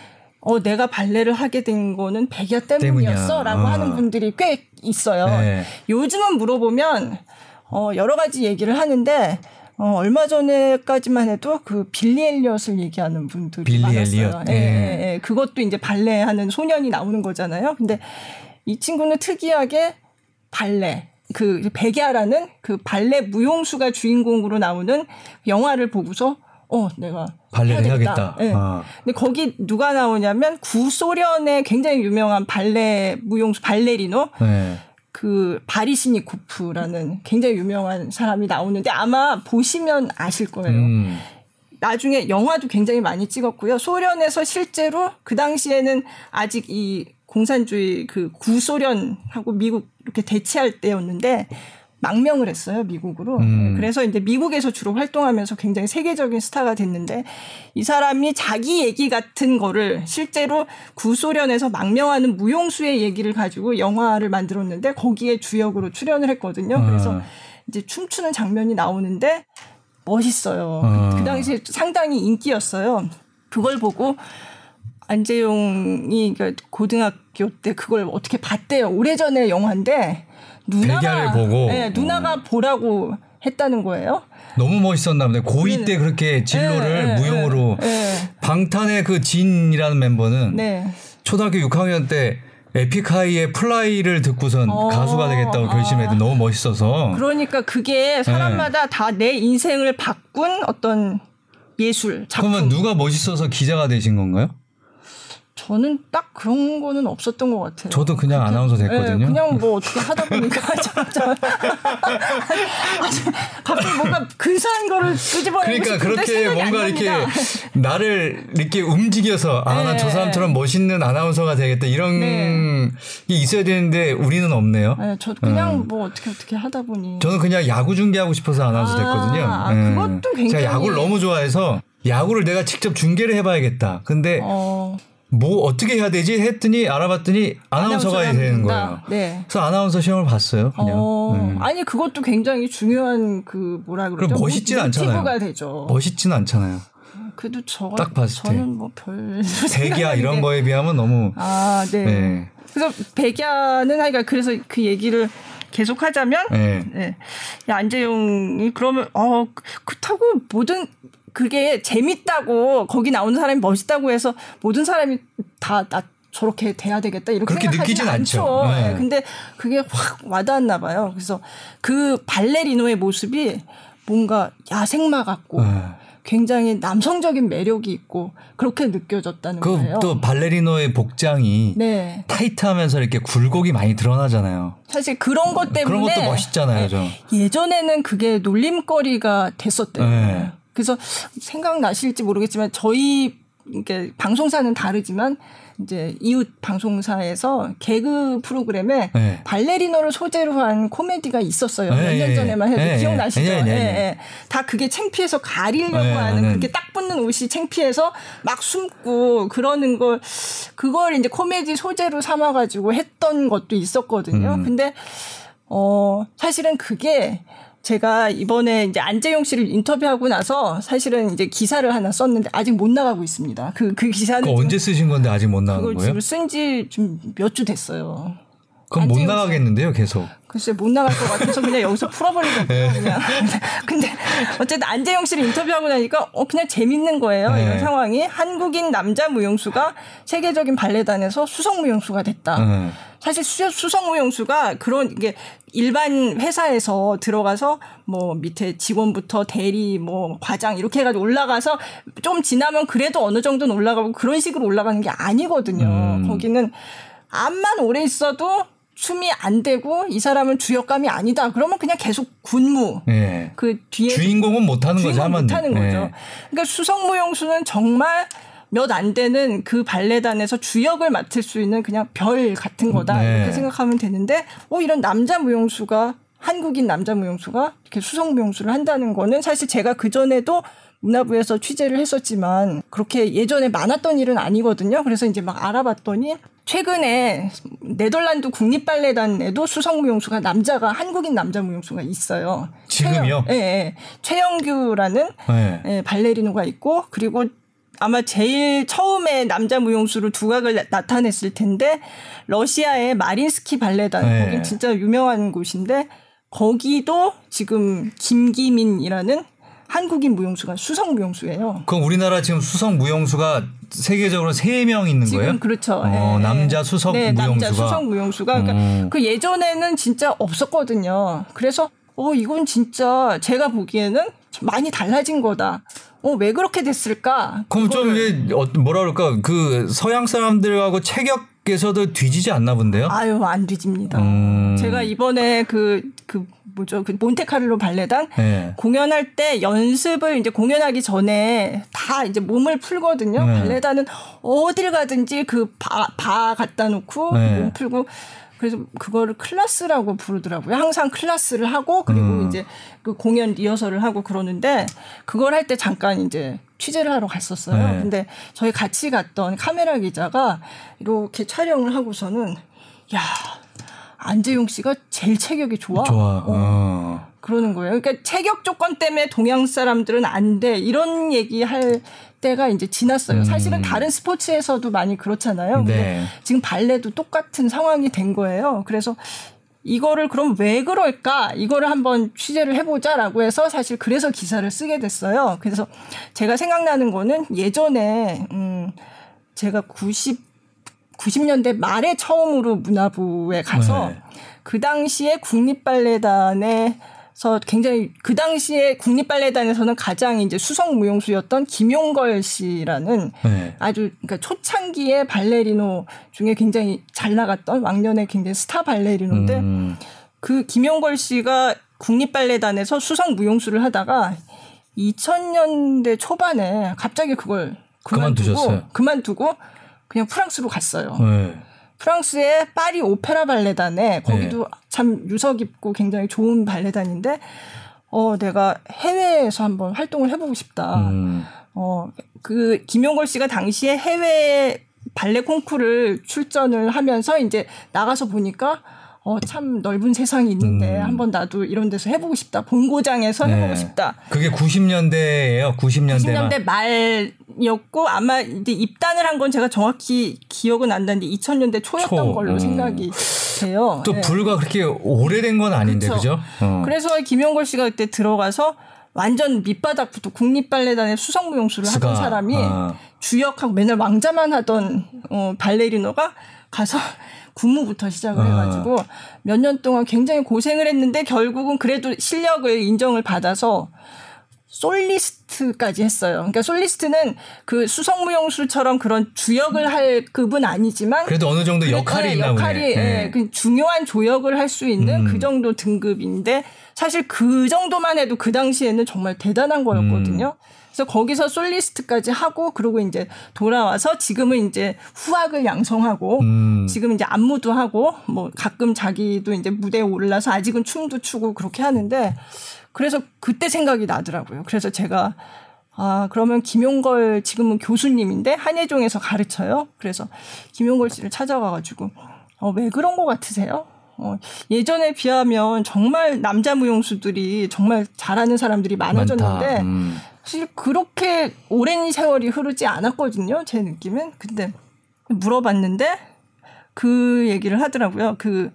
어, 내가 발레를 하게 된 거는 백야 때문이었어. 라고 아. 하는 분들이 꽤 있어요. 네. 요즘은 물어보면, 어, 여러 가지 얘기를 하는데, 어, 얼마 전에까지만 해도 그 빌리 엘리엇을 얘기하는 분들이 빌리 많았어요. 엘리엇. 예, 네. 예, 예. 그것도 이제 발레 하는 소년이 나오는 거잖아요. 근데 이 친구는 특이하게 발레, 그 백야라는 그 발레 무용수가 주인공으로 나오는 영화를 보고서 어 내가 발레를 해야겠다. 네. 아. 근데 거기 누가 나오냐면 구소련의 굉장히 유명한 발레 무용수 발레리노 네. 그 바리시니코프라는 굉장히 유명한 사람이 나오는데 아마 보시면 아실 거예요. 음. 나중에 영화도 굉장히 많이 찍었고요. 소련에서 실제로 그 당시에는 아직 이 공산주의 그 구소련하고 미국 이렇게 대치할 때였는데 망명을 했어요 미국으로. 음. 그래서 이제 미국에서 주로 활동하면서 굉장히 세계적인 스타가 됐는데 이 사람이 자기 얘기 같은 거를 실제로 구소련에서 망명하는 무용수의 얘기를 가지고 영화를 만들었는데 거기에 주역으로 출연을 했거든요. 그래서 음. 이제 춤추는 장면이 나오는데 멋있어요. 음. 그 당시에 상당히 인기였어요. 그걸 보고 안재용이 그러니까 고등학교 때 그걸 어떻게 봤대요. 오래전에 영화인데 누나가 보고 네, 누나가 어. 보라고 했다는 거예요. 너무 멋있었나 보네. 고2 때 그렇게 진로를 네, 무용으로 네, 방탄의 그 진이라는 멤버는 네. 초등학교 6학년 때 에픽하이의 Fly를 듣고선 어, 가수가 되겠다고 결심했는데 아. 너무 멋있어서. 그러니까 그게 사람마다 다 내 인생을 바꾼 어떤 예술 작품. 그러면 누가 멋있어서 기자가 되신 건가요? 저는 딱 그런 거는 없었던 것 같아요. 저도 그냥 그렇게, 아나운서 됐거든요. 네, 그냥 뭐 어떻게 하다 보니까 (laughs) 갑자기 뭔가 근사한 거를 끄집어내고 그러니까 그렇게 뭔가 이렇게 나를 이렇게 움직여서 아 나저 네. 사람처럼 멋있는 아나운서가 되겠다 이런 네. 게 있어야 되는데 우리는 없네요. 네, 저 그냥 음. 뭐 어떻게 어떻게 하다 보니 저는 그냥 야구 중계하고 싶어서 아나운서 됐거든요. 아, 네. 그것도 굉장히 제가 야구를 너무 좋아해서 야구를 내가 직접 중계를 해봐야겠다. 근데 어. 뭐 어떻게 해야 되지 했더니 알아봤더니 아나운서가 되는 거예요. 네. 그래서 아나운서 시험을 봤어요. 그냥. 어, 음. 아니 그것도 굉장히 중요한 그 뭐라 그러죠? 그럼 멋있진 않잖아요. 되죠. 멋있진 않잖아요. 그래도 저 딱 봤을 때 저는 뭐별 (laughs) 백야 이런 거에 비하면 너무 아 네. 네. 그래서 백야는 하니까 그래서 그 얘기를 계속 하자면 네. 네. 야, 안재용이 그러면 어 그렇다고 모든 그게 재밌다고 거기 나오는 사람이 멋있다고 해서 모든 사람이 다 나 저렇게 돼야 되겠다 이렇게 그렇게 느끼진 않죠. 않죠. 네. 네. 근데 그게 확 와닿았나 봐요. 그래서 그 발레리노의 모습이 뭔가 야생마 같고 네. 굉장히 남성적인 매력이 있고 그렇게 느껴졌다는 그 거예요. 또 발레리노의 복장이 네. 타이트하면서 이렇게 굴곡이 많이 드러나잖아요. 사실 그런 것 때문에 그런 것도 멋있잖아요. 좀. 예전에는 그게 놀림거리가 됐었대요. 네. 그래서 생각나실지 모르겠지만 저희 이게 방송사는 다르지만 이제 이웃 방송사에서 개그 프로그램에 네. 발레리노를 소재로 한 코미디가 있었어요. 네. 몇년 전에만 해도 네. 기억나시죠? 네. 다 그게 창피해서 가리려고 하는 그렇게 딱 붙는 옷이 창피해서 막 숨고 그러는 걸 그걸 이제 코미디 소재로 삼아 가지고 했던 것도 있었거든요. 음. 근데 어 사실은 그게 제가 이번에 이제 안재용 씨를 인터뷰하고 나서 사실은 이제 기사를 하나 썼는데 아직 못 나가고 있습니다. 그, 그 기사는. 그 언제 쓰신 건데 아직 못 나간 거예요? 쓴지 좀 몇 주 됐어요. 그럼 못 나가겠는데요, 계속. 글쎄 못 나갈 것 같아서 그냥 (laughs) 여기서 풀어버리거든요. 네. 그냥. (laughs) 근데 어쨌든 안재영 씨를 인터뷰하고 나니까 어 그냥 재밌는 거예요. 네. 이런 상황이 한국인 남자 무용수가 세계적인 발레단에서 수석 무용수가 됐다. 네. 사실 수석 무용수가 그런 이게 일반 회사에서 들어가서 뭐 밑에 직원부터 대리 뭐 과장 이렇게 해가지고 올라가서 좀 지나면 그래도 어느 정도는 올라가고 그런 식으로 올라가는 게 아니거든요. 음. 거기는 암만 오래 있어도 춤이 안 되고 이 사람은 주역감이 아니다. 그러면 그냥 계속 군무. 네. 그 뒤에 주인공은 못 하는 거죠. 주인공 못 하는 거죠. 네. 그러니까 수성무용수는 정말 몇 안 되는 그 발레단에서 주역을 맡을 수 있는 그냥 별 같은 거다. 네. 이렇게 생각하면 되는데 어 이런 남자 무용수가 한국인 남자 무용수가 이렇게 수성 무용수를 한다는 거는 사실 제가 그 전에도 문화부에서 취재를 했었지만 그렇게 예전에 많았던 일은 아니거든요. 그래서 이제 막 알아봤더니 최근에 네덜란드 국립발레단에도 수성 무용수가 남자가 한국인 남자 무용수가 있어요. 지금요? 예, 예. 최영규라는 네. 예, 발레리노가 있고 그리고 아마 제일 처음에 남자 무용수로 두각을 나 타냈을 텐데 러시아의 마린스키 발레단 네. 거긴 진짜 유명한 곳인데 거기도 지금 김기민이라는 한국인 무용수가 수성 무용수예요. 그럼 우리나라 지금 수성 무용수가 세계적으로 세 명 있는 지금 거예요? 그렇죠. 어, 네. 남자 수석 네, 무용수가. 남자 수석 무용수가. 그러니까 음. 그 예전에는 진짜 없었거든요. 그래서 어 이건 진짜 제가 보기에는 많이 달라진 거다. 어, 왜 그렇게 됐을까? 그럼 좀 이제 어, 뭐라 그럴까? 그 서양 사람들하고 체격 에서도 뒤지지 않나 본데요? 아유, 안 뒤집니다. 음. 제가 이번에 그, 그 뭐죠 그 몬테카를로 발레단 네. 공연할 때 연습을 이제 공연하기 전에 다 이제 몸을 풀거든요. 네. 발레단은 어딜 가든지 그바 바 갖다 놓고 네. 몸 풀고 그래서 그거를 클래스라고 부르더라고요. 항상 클래스를 하고 그리고 음. 이제 그 공연 리허설을 하고 그러는데 그걸 할 때 잠깐 이제 취재를 하러 갔었어요. 네. 근데 저희 같이 갔던 카메라 기자가 이렇게 촬영을 하고서는 야 안재용 씨가 제일 체격이 좋아. 좋아. 어. 어. 그러는 거예요. 그러니까 체격 조건 때문에 동양 사람들은 안 돼. 이런 얘기 할 때가 이제 지났어요. 음. 사실은 다른 스포츠에서도 많이 그렇잖아요. 네. 지금 발레도 똑같은 상황이 된 거예요. 그래서 이거를 그럼 왜 그럴까? 이거를 한번 취재를 해보자라고 해서 사실 그래서 기사를 쓰게 됐어요. 그래서 제가 생각나는 거는 예전에, 음, 제가 90, 90년대 말에 처음으로 문화부에 가서 네. 그 당시에 국립발레단에 서 굉장히 그 당시에 국립발레단에서는 가장 이제 수석 무용수였던 김용걸 씨라는 네. 아주 그러니까 초창기의 발레리노 중에 굉장히 잘 나갔던 왕년에 굉장히 스타 발레리노인데 음. 그 김용걸 씨가 국립발레단에서 수석 무용수를 하다가 2000년대 초반에 갑자기 그걸 그만두고 그만두셨어요. 그만두고 그냥 프랑스로 갔어요. 네. 프랑스의 파리 오페라 발레단에 거기도 네. 참 유서 깊고 굉장히 좋은 발레단인데 어 내가 해외에서 한번 활동을 해보고 싶다. 음. 어그 김용걸 씨가 당시에 해외 발레 콩쿠르를 출전을 하면서 이제 나가서 보니까 어, 참 넓은 세상이 있는데 음. 한번 나도 이런 데서 해보고 싶다. 본고장에서 네. 해보고 싶다. 그게 90년대예요. 90년대 90년대 말 이었고 아마 이제 입단을 한 건 제가 정확히 기억은 안 나는데 2000년대 초였던 초. 걸로 음. 생각이 돼요. 또 네. 불과 그렇게 오래된 건 아닌데 그죠? 어. 그래서 김용걸 씨가 그때 들어가서 완전 밑바닥부터 국립발레단의 수성무용수를 하던 사람이 아. 주역하고 맨날 왕자만 하던 어, 발레리노가 가서 (laughs) 군무부터 시작을 아. 해가지고 몇년 동안 굉장히 고생을 했는데 결국은 그래도 실력을 인정을 받아서 솔리스트까지 했어요. 그러니까 솔리스트는 그 수성무용수처럼 그런 주역을 할 급은 아니지만 그래도 어느 정도 역할이 있나 역할이 보네. 예, 그 중요한 조역을 할 수 있는 그 음. 그 정도 등급인데 사실 그 정도만 해도 그 당시에는 정말 대단한 거였거든요. 음. 그래서 거기서 솔리스트까지 하고 그리고 이제 돌아와서 지금은 이제 후학을 양성하고 음. 지금 이제 안무도 하고 뭐 가끔 자기도 이제 무대에 올라서 아직은 춤도 추고 그렇게 하는데 그래서 그때 생각이 나더라고요. 그래서 제가 아, 그러면 김용걸 지금은 교수님인데 한예종에서 가르쳐요. 그래서 김용걸 씨를 찾아가가지고 어, 왜 그런 거 같으세요? 어, 예전에 비하면 정말 남자 무용수들이 정말 잘하는 사람들이 많아졌는데 음. 사실 그렇게 오랜 세월이 흐르지 않았거든요. 제 느낌은. 근데 물어봤는데 그 얘기를 하더라고요. 그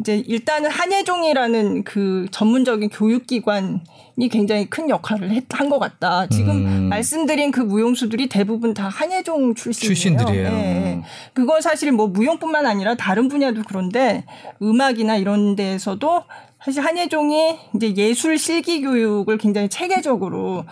이제 일단은 한예종이라는 그 전문적인 교육기관이 굉장히 큰 역할을 한 것 같다. 지금 음. 말씀드린 그 무용수들이 대부분 다 한예종 출신이에요. 출신들이에요. 네. 그건 사실 뭐 무용뿐만 아니라 다른 분야도 그런데 음악이나 이런 데에서도 사실 한예종이 이제 예술 실기 교육을 굉장히 체계적으로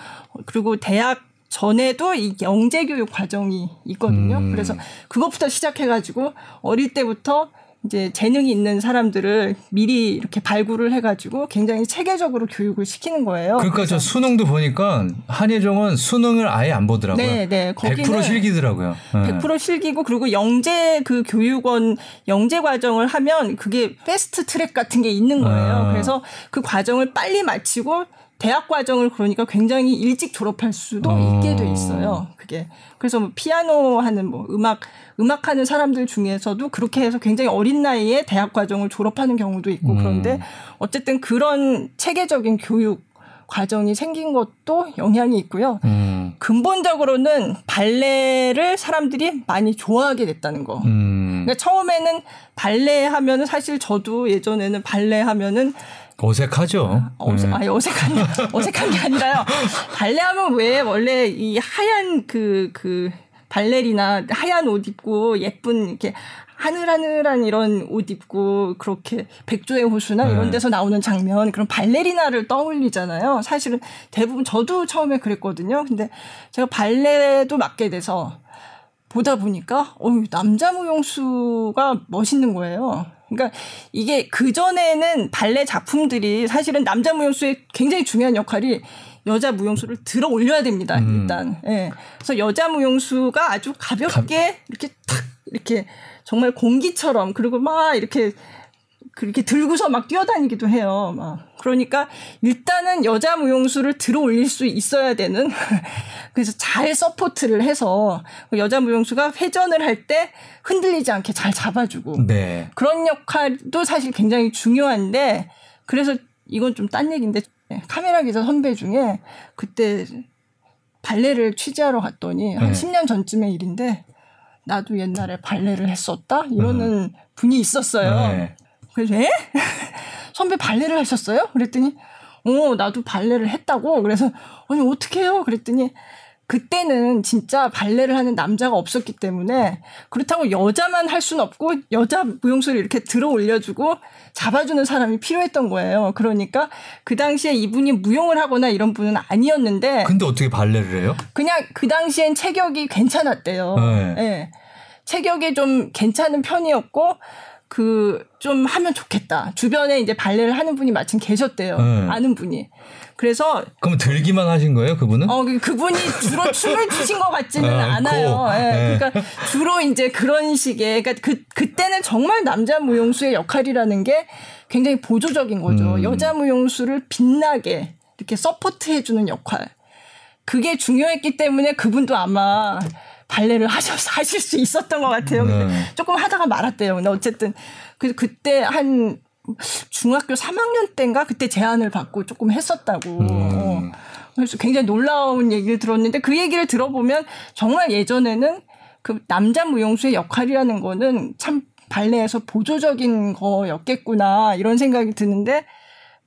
그리고 대학 전에도 이 영재 교육 과정이 있거든요. 음. 그래서 그것부터 시작해가지고 어릴 때부터 이제 재능이 있는 사람들을 미리 이렇게 발굴을 해가지고 굉장히 체계적으로 교육을 시키는 거예요. 그러니까 저 수능도 보니까 한예종은 수능을 아예 안 보더라고요. 네, 네. 거기는 100% 실기더라고요. 네. 100% 실기고 그리고 영재 그 교육원 영재 과정을 하면 그게 패스트 트랙 같은 게 있는 거예요. 아. 그래서 그 과정을 빨리 마치고 대학 과정을 그러니까 굉장히 일찍 졸업할 수도 어. 있게 돼 있어요. 그게 그래서 뭐 피아노 하는 뭐 음악 음악 하는 사람들 중에서도 그렇게 해서 굉장히 어린 나이에 대학 과정을 졸업하는 경우도 있고 음. 그런데 어쨌든 그런 체계적인 교육 과정이 생긴 것도 영향이 있고요. 음. 근본적으로는 발레를 사람들이 많이 좋아하게 됐다는 거. 음. 그러니까 처음에는 발레 하면은 사실 저도 예전에는 발레 하면은 어색하죠. 어색, 네. 아니, 어색한, (laughs) 어색한 게 아니라요. 발레하면 왜 원래 이 하얀 그, 그, 발레리나 하얀 옷 입고 예쁜 이렇게 하늘하늘한 이런 옷 입고 그렇게 백조의 호수나 네. 이런 데서 나오는 장면 그런 발레리나를 떠올리잖아요. 사실은 대부분 저도 처음에 그랬거든요. 근데 제가 발레도 맡게 돼서 보다 보니까 어유 남자 무용수가 멋있는 거예요. 그러니까 이게 그 전에는 발레 작품들이 사실은 남자 무용수의 굉장히 중요한 역할이 여자 무용수를 들어 올려야 됩니다. 음. 일단. 예. 그래서 여자 무용수가 아주 가볍게 가... 이렇게 탁 이렇게 정말 공기처럼 그리고 막 이렇게 그렇게 들고서 막 뛰어다니기도 해요. 막 그러니까 일단은 여자 무용수를 들어 올릴 수 있어야 되는 (laughs) 그래서 잘 support를 해서 여자 무용수가 회전을 할 때 흔들리지 않게 잘 잡아주고 네. 그런 역할도 사실 굉장히 중요한데 그래서 이건 좀 딴 얘기인데 카메라 기자 선배 중에 그때 발레를 취재하러 갔더니 한 네. 10년 전쯤의 일인데 나도 옛날에 발레를 했었다 이러는 음. 분이 있었어요. 네. 그래서 에? (laughs) 선배 발레를 하셨어요? 그랬더니 어 나도 발레를 했다고 그래서 아니 어떻게 해요? 그랬더니 그때는 진짜 발레를 하는 남자가 없었기 때문에 그렇다고 여자만 할 수는 없고 여자 무용수를 이렇게 들어 올려주고 잡아주는 사람이 필요했던 거예요. 그러니까 그 당시에 이분이 무용을 하거나 이런 분은 아니었는데. 근데 어떻게 발레를 해요? 그냥 그 당시엔 체격이 괜찮았대요. 네. 네. 체격이 좀 괜찮은 편이었고 그 좀 하면 좋겠다. 주변에 이제 발레를 하는 분이 마침 계셨대요. 네. 아는 분이. 그래서 그럼 들기만 하신 거예요, 그분은? 어, 그, 그분이 주로 춤을 추신 것 같지는 (laughs) 아, 않아요. 예, 네. 그러니까 주로 이제 그런 식의 그러니까 그 그때는 정말 남자 무용수의 역할이라는 게 굉장히 보조적인 거죠. 음. 여자 무용수를 빛나게 이렇게 서포트해 주는 역할. 그게 중요했기 때문에 그분도 아마 발레를 하셔 (laughs) 하실 수 있었던 것 같아요. 근데 네. 조금 하다가 말았대요. 근데 어쨌든 그 그때 한 중학교 3학년 때인가 그때 제안을 받고 조금 했었다고. 음. 어. 그래서 굉장히 놀라운 얘기를 들었는데 그 얘기를 들어보면 정말 예전에는 그 남자 무용수의 역할이라는 거는 참 발레에서 보조적인 거였겠구나 이런 생각이 드는데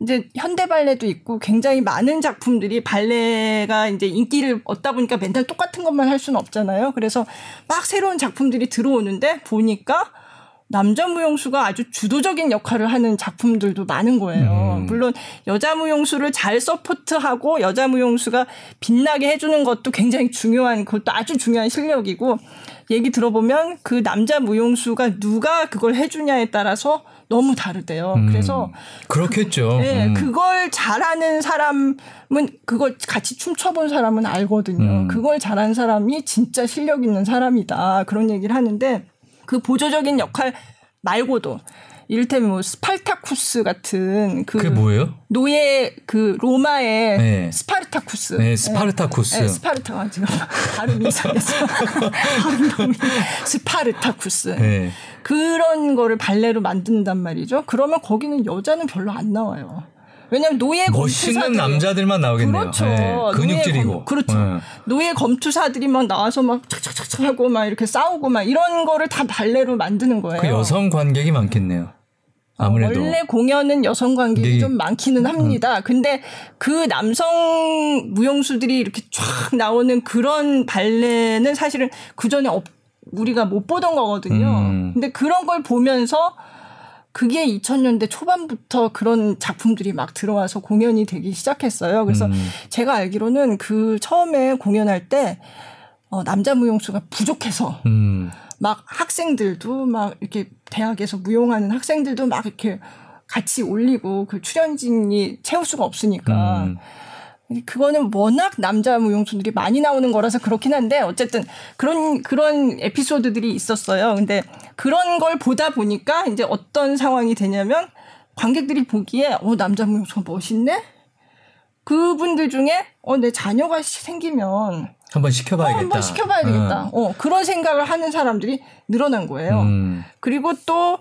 이제 현대 발레도 있고 굉장히 많은 작품들이 발레가 이제 인기를 얻다 보니까 맨날 똑같은 것만 할 수는 없잖아요. 그래서 막 새로운 작품들이 들어오는데 보니까 남자 무용수가 아주 주도적인 역할을 하는 작품들도 많은 거예요. 음. 물론 여자 무용수를 잘 서포트하고 여자 무용수가 빛나게 해주는 것도 굉장히 중요한 그것도 아주 중요한 실력이고 얘기 들어보면 그 남자 무용수가 누가 그걸 해주냐에 따라서 너무 다르대요. 음, 그래서 그렇겠죠. 그, 네, 음. 그걸 잘하는 사람은 그걸 같이 춤춰본 사람은 알거든요. 음. 그걸 잘하는 사람이 진짜 실력 있는 사람이다. 그런 얘기를 하는데 그 보조적인 역할 말고도 이를테면 뭐 스파르타쿠스 같은 그 뭐예요? 노예 그 로마의 네. 스파르타쿠스. 네, 스파르타쿠스. 네, 스파르타가 지금 (laughs) 발음이 이상해서 (laughs) 발음 스파르타쿠스. 네. 그런 거를 발레로 만든단 말이죠. 그러면 거기는 여자는 별로 안 나와요. 왜냐면 노예 멋있는 남자들만 나오겠네요. 그렇죠. 네, 근육질이고. 검, 그렇죠. 네. 노예 검투사들이 막 나와서 막 착착착착 하고 막 이렇게 싸우고 막 이런 거를 다 발레로 만드는 거예요. 그 여성 관객이 많겠네요. 아무래도 원래 공연은 여성 관객이 네. 좀 많기는 합니다. 음. 근데 그 남성 무용수들이 이렇게 쫙 나오는 그런 발레는 사실은 그 전에 우리가 못 보던 거거든요. 음. 근데 그런 걸 보면서 그게 2000년대 초반부터 그런 작품들이 막 들어와서 공연이 되기 시작했어요. 그래서 음. 제가 알기로는 그 처음에 공연할 때 어, 남자 무용수가 부족해서 음. 막 학생들도 막 이렇게 대학에서 무용하는 학생들도 막 이렇게 같이 올리고 그 출연진이 채울 수가 없으니까 음. 그거는 워낙 남자 무용수들이 많이 나오는 거라서 그렇긴 한데 어쨌든 그런 그런 에피소드들이 있었어요. 근데 그런 걸 보다 보니까 이제 어떤 상황이 되냐면 관객들이 보기에 어 남자 무용수가 멋있네. 그분들 중에 어 내 자녀가 생기면 한번 시켜봐야겠다. 어, 한번 시켜봐야 되겠다. 어. 어. 그런 생각을 하는 사람들이 늘어난 거예요. 음. 그리고 또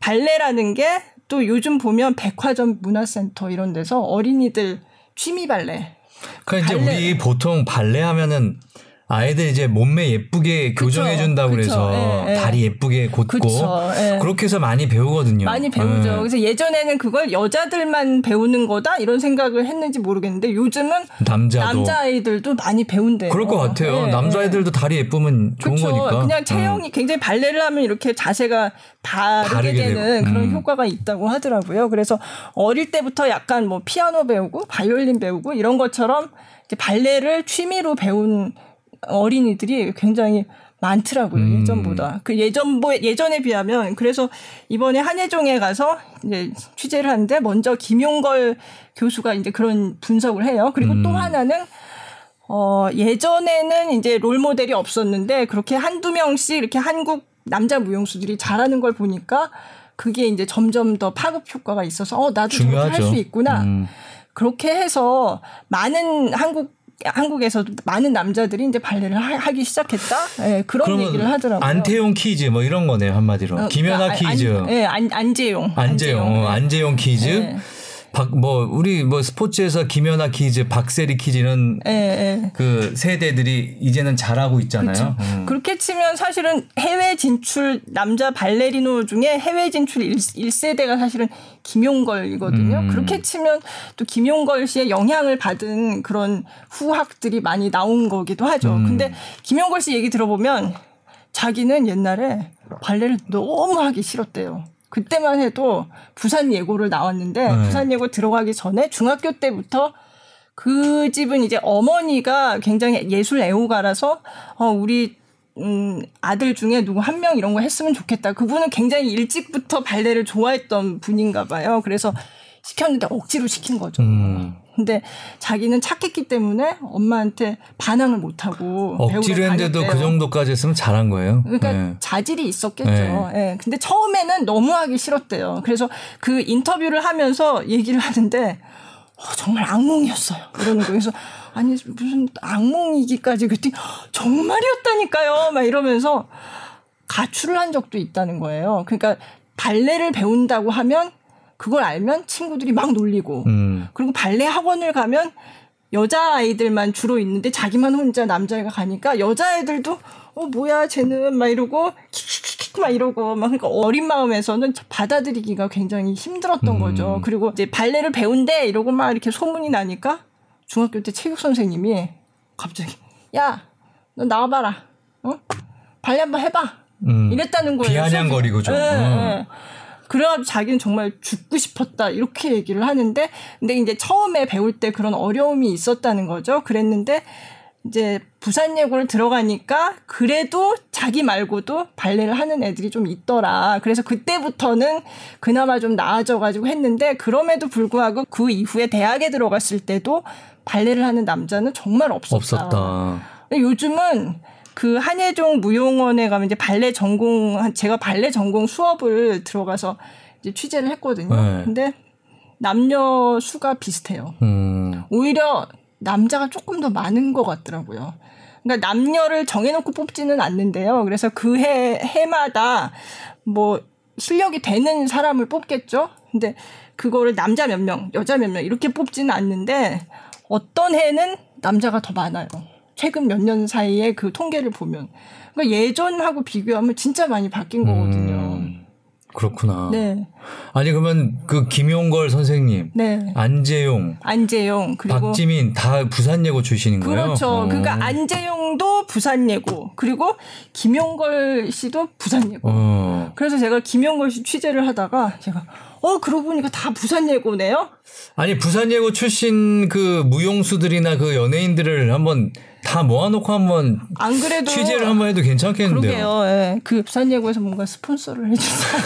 발레라는 게 또 요즘 보면 백화점 문화센터 이런 데서 어린이들 취미 발레. 그러니까 이제 우리 보통 발레 하면은 아이들 이제 몸매 예쁘게 교정해 준다고 그래서 예, 예. 다리 예쁘게 곧고 그쵸, 예. 그렇게 해서 많이 배우거든요. 많이 배우죠. 예. 그래서 예전에는 그걸 여자들만 배우는 거다 이런 생각을 했는지 모르겠는데 요즘은 남자도 남자 아이들도 많이 배운대요. 그럴 것 같아요. 예, 남자 아이들도 다리 예쁘면 좋은 그쵸. 거니까. 그냥 체형이 음. 굉장히 발레를 하면 이렇게 자세가 다르게 되는 그런 음. 효과가 있다고 하더라고요. 그래서 어릴 때부터 약간 뭐 피아노 배우고 바이올린 배우고 이런 것처럼 발레를 취미로 배운 어린이들이 굉장히 많더라고요 음. 예전보다 그 예전 뭐 예전에 비하면 그래서 이번에 한예종에 가서 이제 취재를 하는데 먼저 김용걸 교수가 이제 그런 분석을 해요 그리고 음. 또 하나는 어 예전에는 이제 롤 모델이 없었는데 그렇게 한두 명씩 이렇게 한국 남자 무용수들이 잘하는 걸 보니까 그게 이제 점점 더 파급 효과가 있어서 어 나도 저렇게 할 수 있구나. 음. 그렇게 해서 많은 한국 한국에서도 많은 남자들이 이제 발레를 하, 기 시작했다. 네, 그런 얘기를 하더라고요. 안태용 퀴즈 뭐 이런 거네요 한마디로. 어, 김연아 그러니까 퀴즈. 안, 네, 안, 안재용. 안재용. 안재용, 어, 안재용 퀴즈. 네. 박뭐 우리 뭐 스포츠에서 김연아 퀴즈, 박세리 퀴즈는 예, 예. 그 세대들이 이제는 잘하고 있잖아요. 음. 그렇게 치면 사실은 해외 진출 남자 발레리노 중에 해외 진출 1, 1세대가 사실은 김용걸이거든요. 음. 그렇게 치면 또 김용걸 씨의 영향을 받은 그런 후학들이 많이 나온 거기도 하죠. 음. 근데 김용걸 씨 얘기 들어보면 자기는 옛날에 발레를 너무 하기 싫었대요. 그때만 해도 부산 예고를 나왔는데 네. 부산 예고 들어가기 전에 중학교 때부터 그 집은 이제 어머니가 굉장히 예술 애호가라서 어 우리 음 아들 중에 누구 한 명 이런 거 했으면 좋겠다. 그분은 굉장히 일찍부터 발레를 좋아했던 분인가 봐요. 그래서 시켰는데 억지로 시킨 거죠. 음. 근데 자기는 착했기 때문에 엄마한테 반항을 못 하고 억지로 했는데도 그 정도까지 했으면 잘한 거예요. 그러니까 네. 자질이 있었겠죠. 네. 네. 근데 처음에는 너무 하기 싫었대요. 그래서 그 인터뷰를 하면서 얘기를 하는데 어, 정말 악몽이었어요. 이러는 거예요. 그래서 아니 무슨 악몽이기까지 그랬더니 정말이었다니까요. 막 이러면서 가출을 한 적도 있다는 거예요. 그러니까 발레를 배운다고 하면 그걸 알면 친구들이 막 놀리고 음. 그리고 발레 학원을 가면 여자 아이들만 주로 있는데 자기만 혼자 남자애가 가니까 여자 애들도 어 뭐야 쟤는 막 이러고 킥킥킥 막 이러고 막 그러니까 어린 마음에서는 받아들이기가 굉장히 힘들었던 음. 거죠. 그리고 이제 발레를 배운대 이러고 막 이렇게 소문이 나니까 중학교 때 체육 선생님이 갑자기 야 너 나와봐라 어 발레 한번 해봐 음. 이랬다는 거예요. 비아냥거리고 좀. 네, 네. 어. 그래가지고 자기는 정말 죽고 싶었다 이렇게 얘기를 하는데 근데 이제 처음에 배울 때 그런 어려움이 있었다는 거죠. 그랬는데 이제 부산 예고를 들어가니까 그래도 자기 말고도 발레를 하는 애들이 좀 있더라. 그래서 그때부터는 그나마 좀 나아져가지고 했는데 그럼에도 불구하고 그 이후에 대학에 들어갔을 때도 발레를 하는 남자는 정말 없었다. 없었다. 요즘은 그 한예종 무용원에 가면 이제 발레 전공 제가 발레 전공 수업을 들어가서 이제 취재를 했거든요. 네. 근데 남녀 수가 비슷해요. 음. 오히려 남자가 조금 더 많은 것 같더라고요. 그러니까 남녀를 정해놓고 뽑지는 않는데요. 그래서 그 해, 해마다 뭐 실력이 되는 사람을 뽑겠죠. 근데 그거를 남자 몇 명, 여자 몇 명 이렇게 뽑지는 않는데 어떤 해는 남자가 더 많아요. 최근 몇 년 사이에 그 통계를 보면 그러니까 예전하고 비교하면 진짜 많이 바뀐 거거든요. 음, 그렇구나. 네. 아니 그러면 그 김용걸 선생님, 네. 안재용, 안재용 그리고 박지민 다 부산예고 출신인 거예요. 그렇죠. 어. 그러니까 안재용도 부산예고 그리고 김용걸 씨도 부산예고. 어. 그래서 제가 김용걸 씨 취재를 하다가 제가 어 그러고 보니까 다 부산예고네요. 아니 부산예고 출신 그 무용수들이나 그 연예인들을 한번 다 모아놓고 한번 안 그래도 취재를 한번 해도 괜찮겠는데요. 그러게요. 예. 그 부산예고에서 뭔가 스폰서를 해주세요.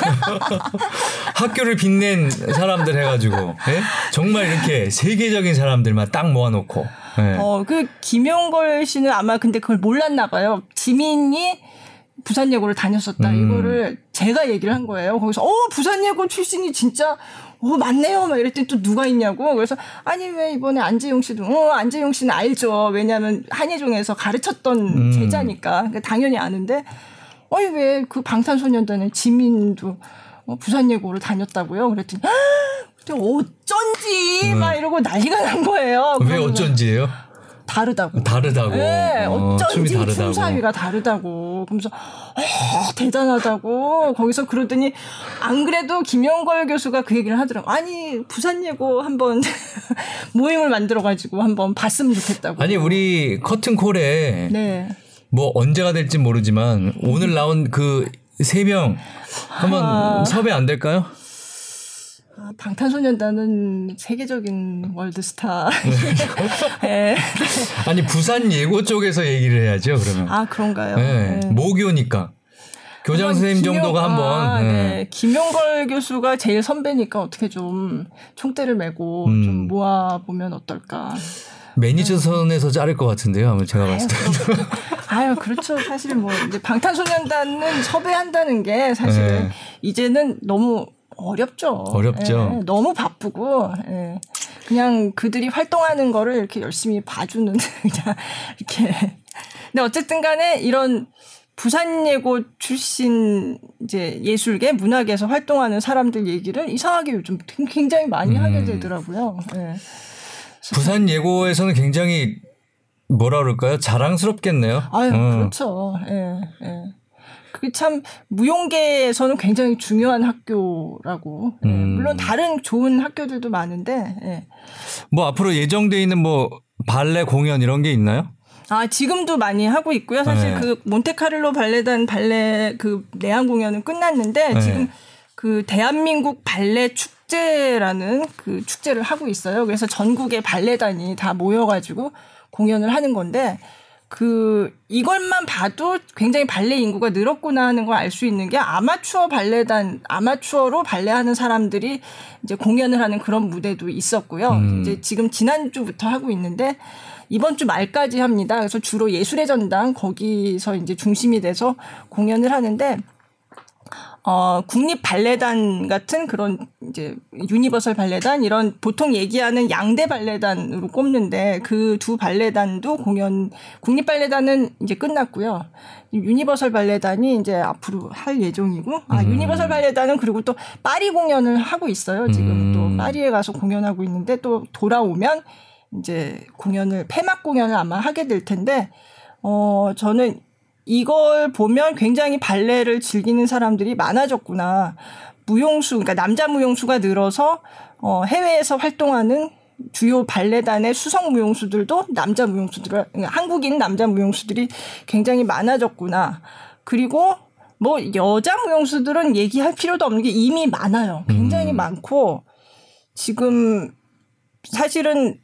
(laughs) 학교를 빛낸 사람들 해가지고 예? 정말 이렇게 세계적인 사람들만 딱 모아놓고. 예. 어그 김용걸 씨는 아마 근데 그걸 몰랐나 봐요. 지민이 부산예고를 다녔었다. 음. 이거를 제가 얘기를 한 거예요. 거기서 어 부산예고 출신이 진짜 어 맞네요. 막 이랬더니 또 누가 있냐고. 그래서 아니 왜 이번에 안재용 씨도 어 안재용 씨는 알죠. 왜냐하면 한예종에서 가르쳤던 음. 제자니까 그러니까 당연히 아는데 어이 왜 그 방탄소년단의 지민도 어, 부산 예고를 다녔다고요. 그랬더니 어쩐지 음. 막 이러고 난리가 난 거예요. 왜 어쩐지예요? 다르다고. 다르다고. 네, 어, 쩐지. 춤사위가 다르다고. 그러면서 어, 대단하다고. 거기서 그러더니 안 그래도 김영걸 교수가 그 얘기를 하더라고. 아니 부산 예고 한번 (laughs) 모임을 만들어 가지고 한번 봤으면 좋겠다고. 아니 우리 커튼콜에 네. 뭐 언제가 될지 모르지만 오늘 나온 그 세명 한번 아... 섭외 안 될까요? 아, 방탄소년단은 세계적인 월드스타. 네. (laughs) 아니 부산 예고 쪽에서 얘기를 해야죠 그러면. 아 그런가요? 네. 네. 모교니까. 교장 선생님 김용, 정도가 한번. 아, 네. 네. 김용걸 교수가 제일 선배니까 어떻게 좀 총대를 메고 음. 좀 모아 보면 어떨까. 매니저 네. 선에서 자를 것 같은데요. 아마 제가 봤을 때. (laughs) 아유, 그렇죠. 사실 뭐 이제 방탄소년단은 섭외한다는 게 사실 네. 이제는 너무 어렵죠. 어렵죠. 예, 너무 바쁘고 예. 그냥 그들이 활동하는 거를 이렇게 열심히 봐주는 (laughs) 그냥 이렇게. 근데 어쨌든 간에 이런 부산예고 출신 이제 예술계 문학에서 활동하는 사람들 얘기를 이상하게 요즘 굉장히 많이 음. 하게 되더라고요. 예. 부산 예고에서는 굉장히 뭐라 그럴까요? 자랑스럽겠네요. 아유, 어. 그렇죠. 예, 예. 그게 참 무용계에서는 굉장히 중요한 학교라고. 예. 음. 물론 다른 좋은 학교들도 많은데. 예. 뭐 앞으로 예정돼 있는 뭐 발레 공연 이런 게 있나요? 아 지금도 많이 하고 있고요. 사실 네. 그 몬테카를로 발레단 발레 그 내한 공연은 끝났는데 네. 지금 그 대한민국 발레 축제라는 그 축제를 하고 있어요. 그래서 전국의 발레단이 다 모여가지고 공연을 하는 건데 그 이것만 봐도 굉장히 발레 인구가 늘었구나 하는 걸 알 수 있는 게 아마추어 발레단 아마추어로 발레하는 사람들이 이제 공연을 하는 그런 무대도 있었고요. 음. 이제 지금 지난주부터 하고 있는데 이번 주 말까지 합니다. 그래서 주로 예술의 전당 거기서 이제 중심이 돼서 공연을 하는데 어, 국립 발레단 같은 그런 이제 유니버설 발레단 이런 보통 얘기하는 양대 발레단으로 꼽는데 그 두 발레단도 공연 국립 발레단은 이제 끝났고요. 유니버설 발레단이 이제 앞으로 할 예정이고 아 음. 유니버설 발레단은 그리고 또 파리 공연을 하고 있어요. 지금 음. 또 파리에 가서 공연하고 있는데 또 돌아오면 이제 공연을 폐막 공연을 아마 하게 될 텐데 어 저는 이걸 보면 굉장히 발레를 즐기는 사람들이 많아졌구나. 무용수, 그러니까 남자 무용수가 늘어서 어, 해외에서 활동하는 주요 발레단의 수성 무용수들도 남자 무용수들, 그러니까 한국인 남자 무용수들이 굉장히 많아졌구나. 그리고 뭐 여자 무용수들은 얘기할 필요도 없는 게 이미 많아요. 굉장히 음. 많고 지금 사실은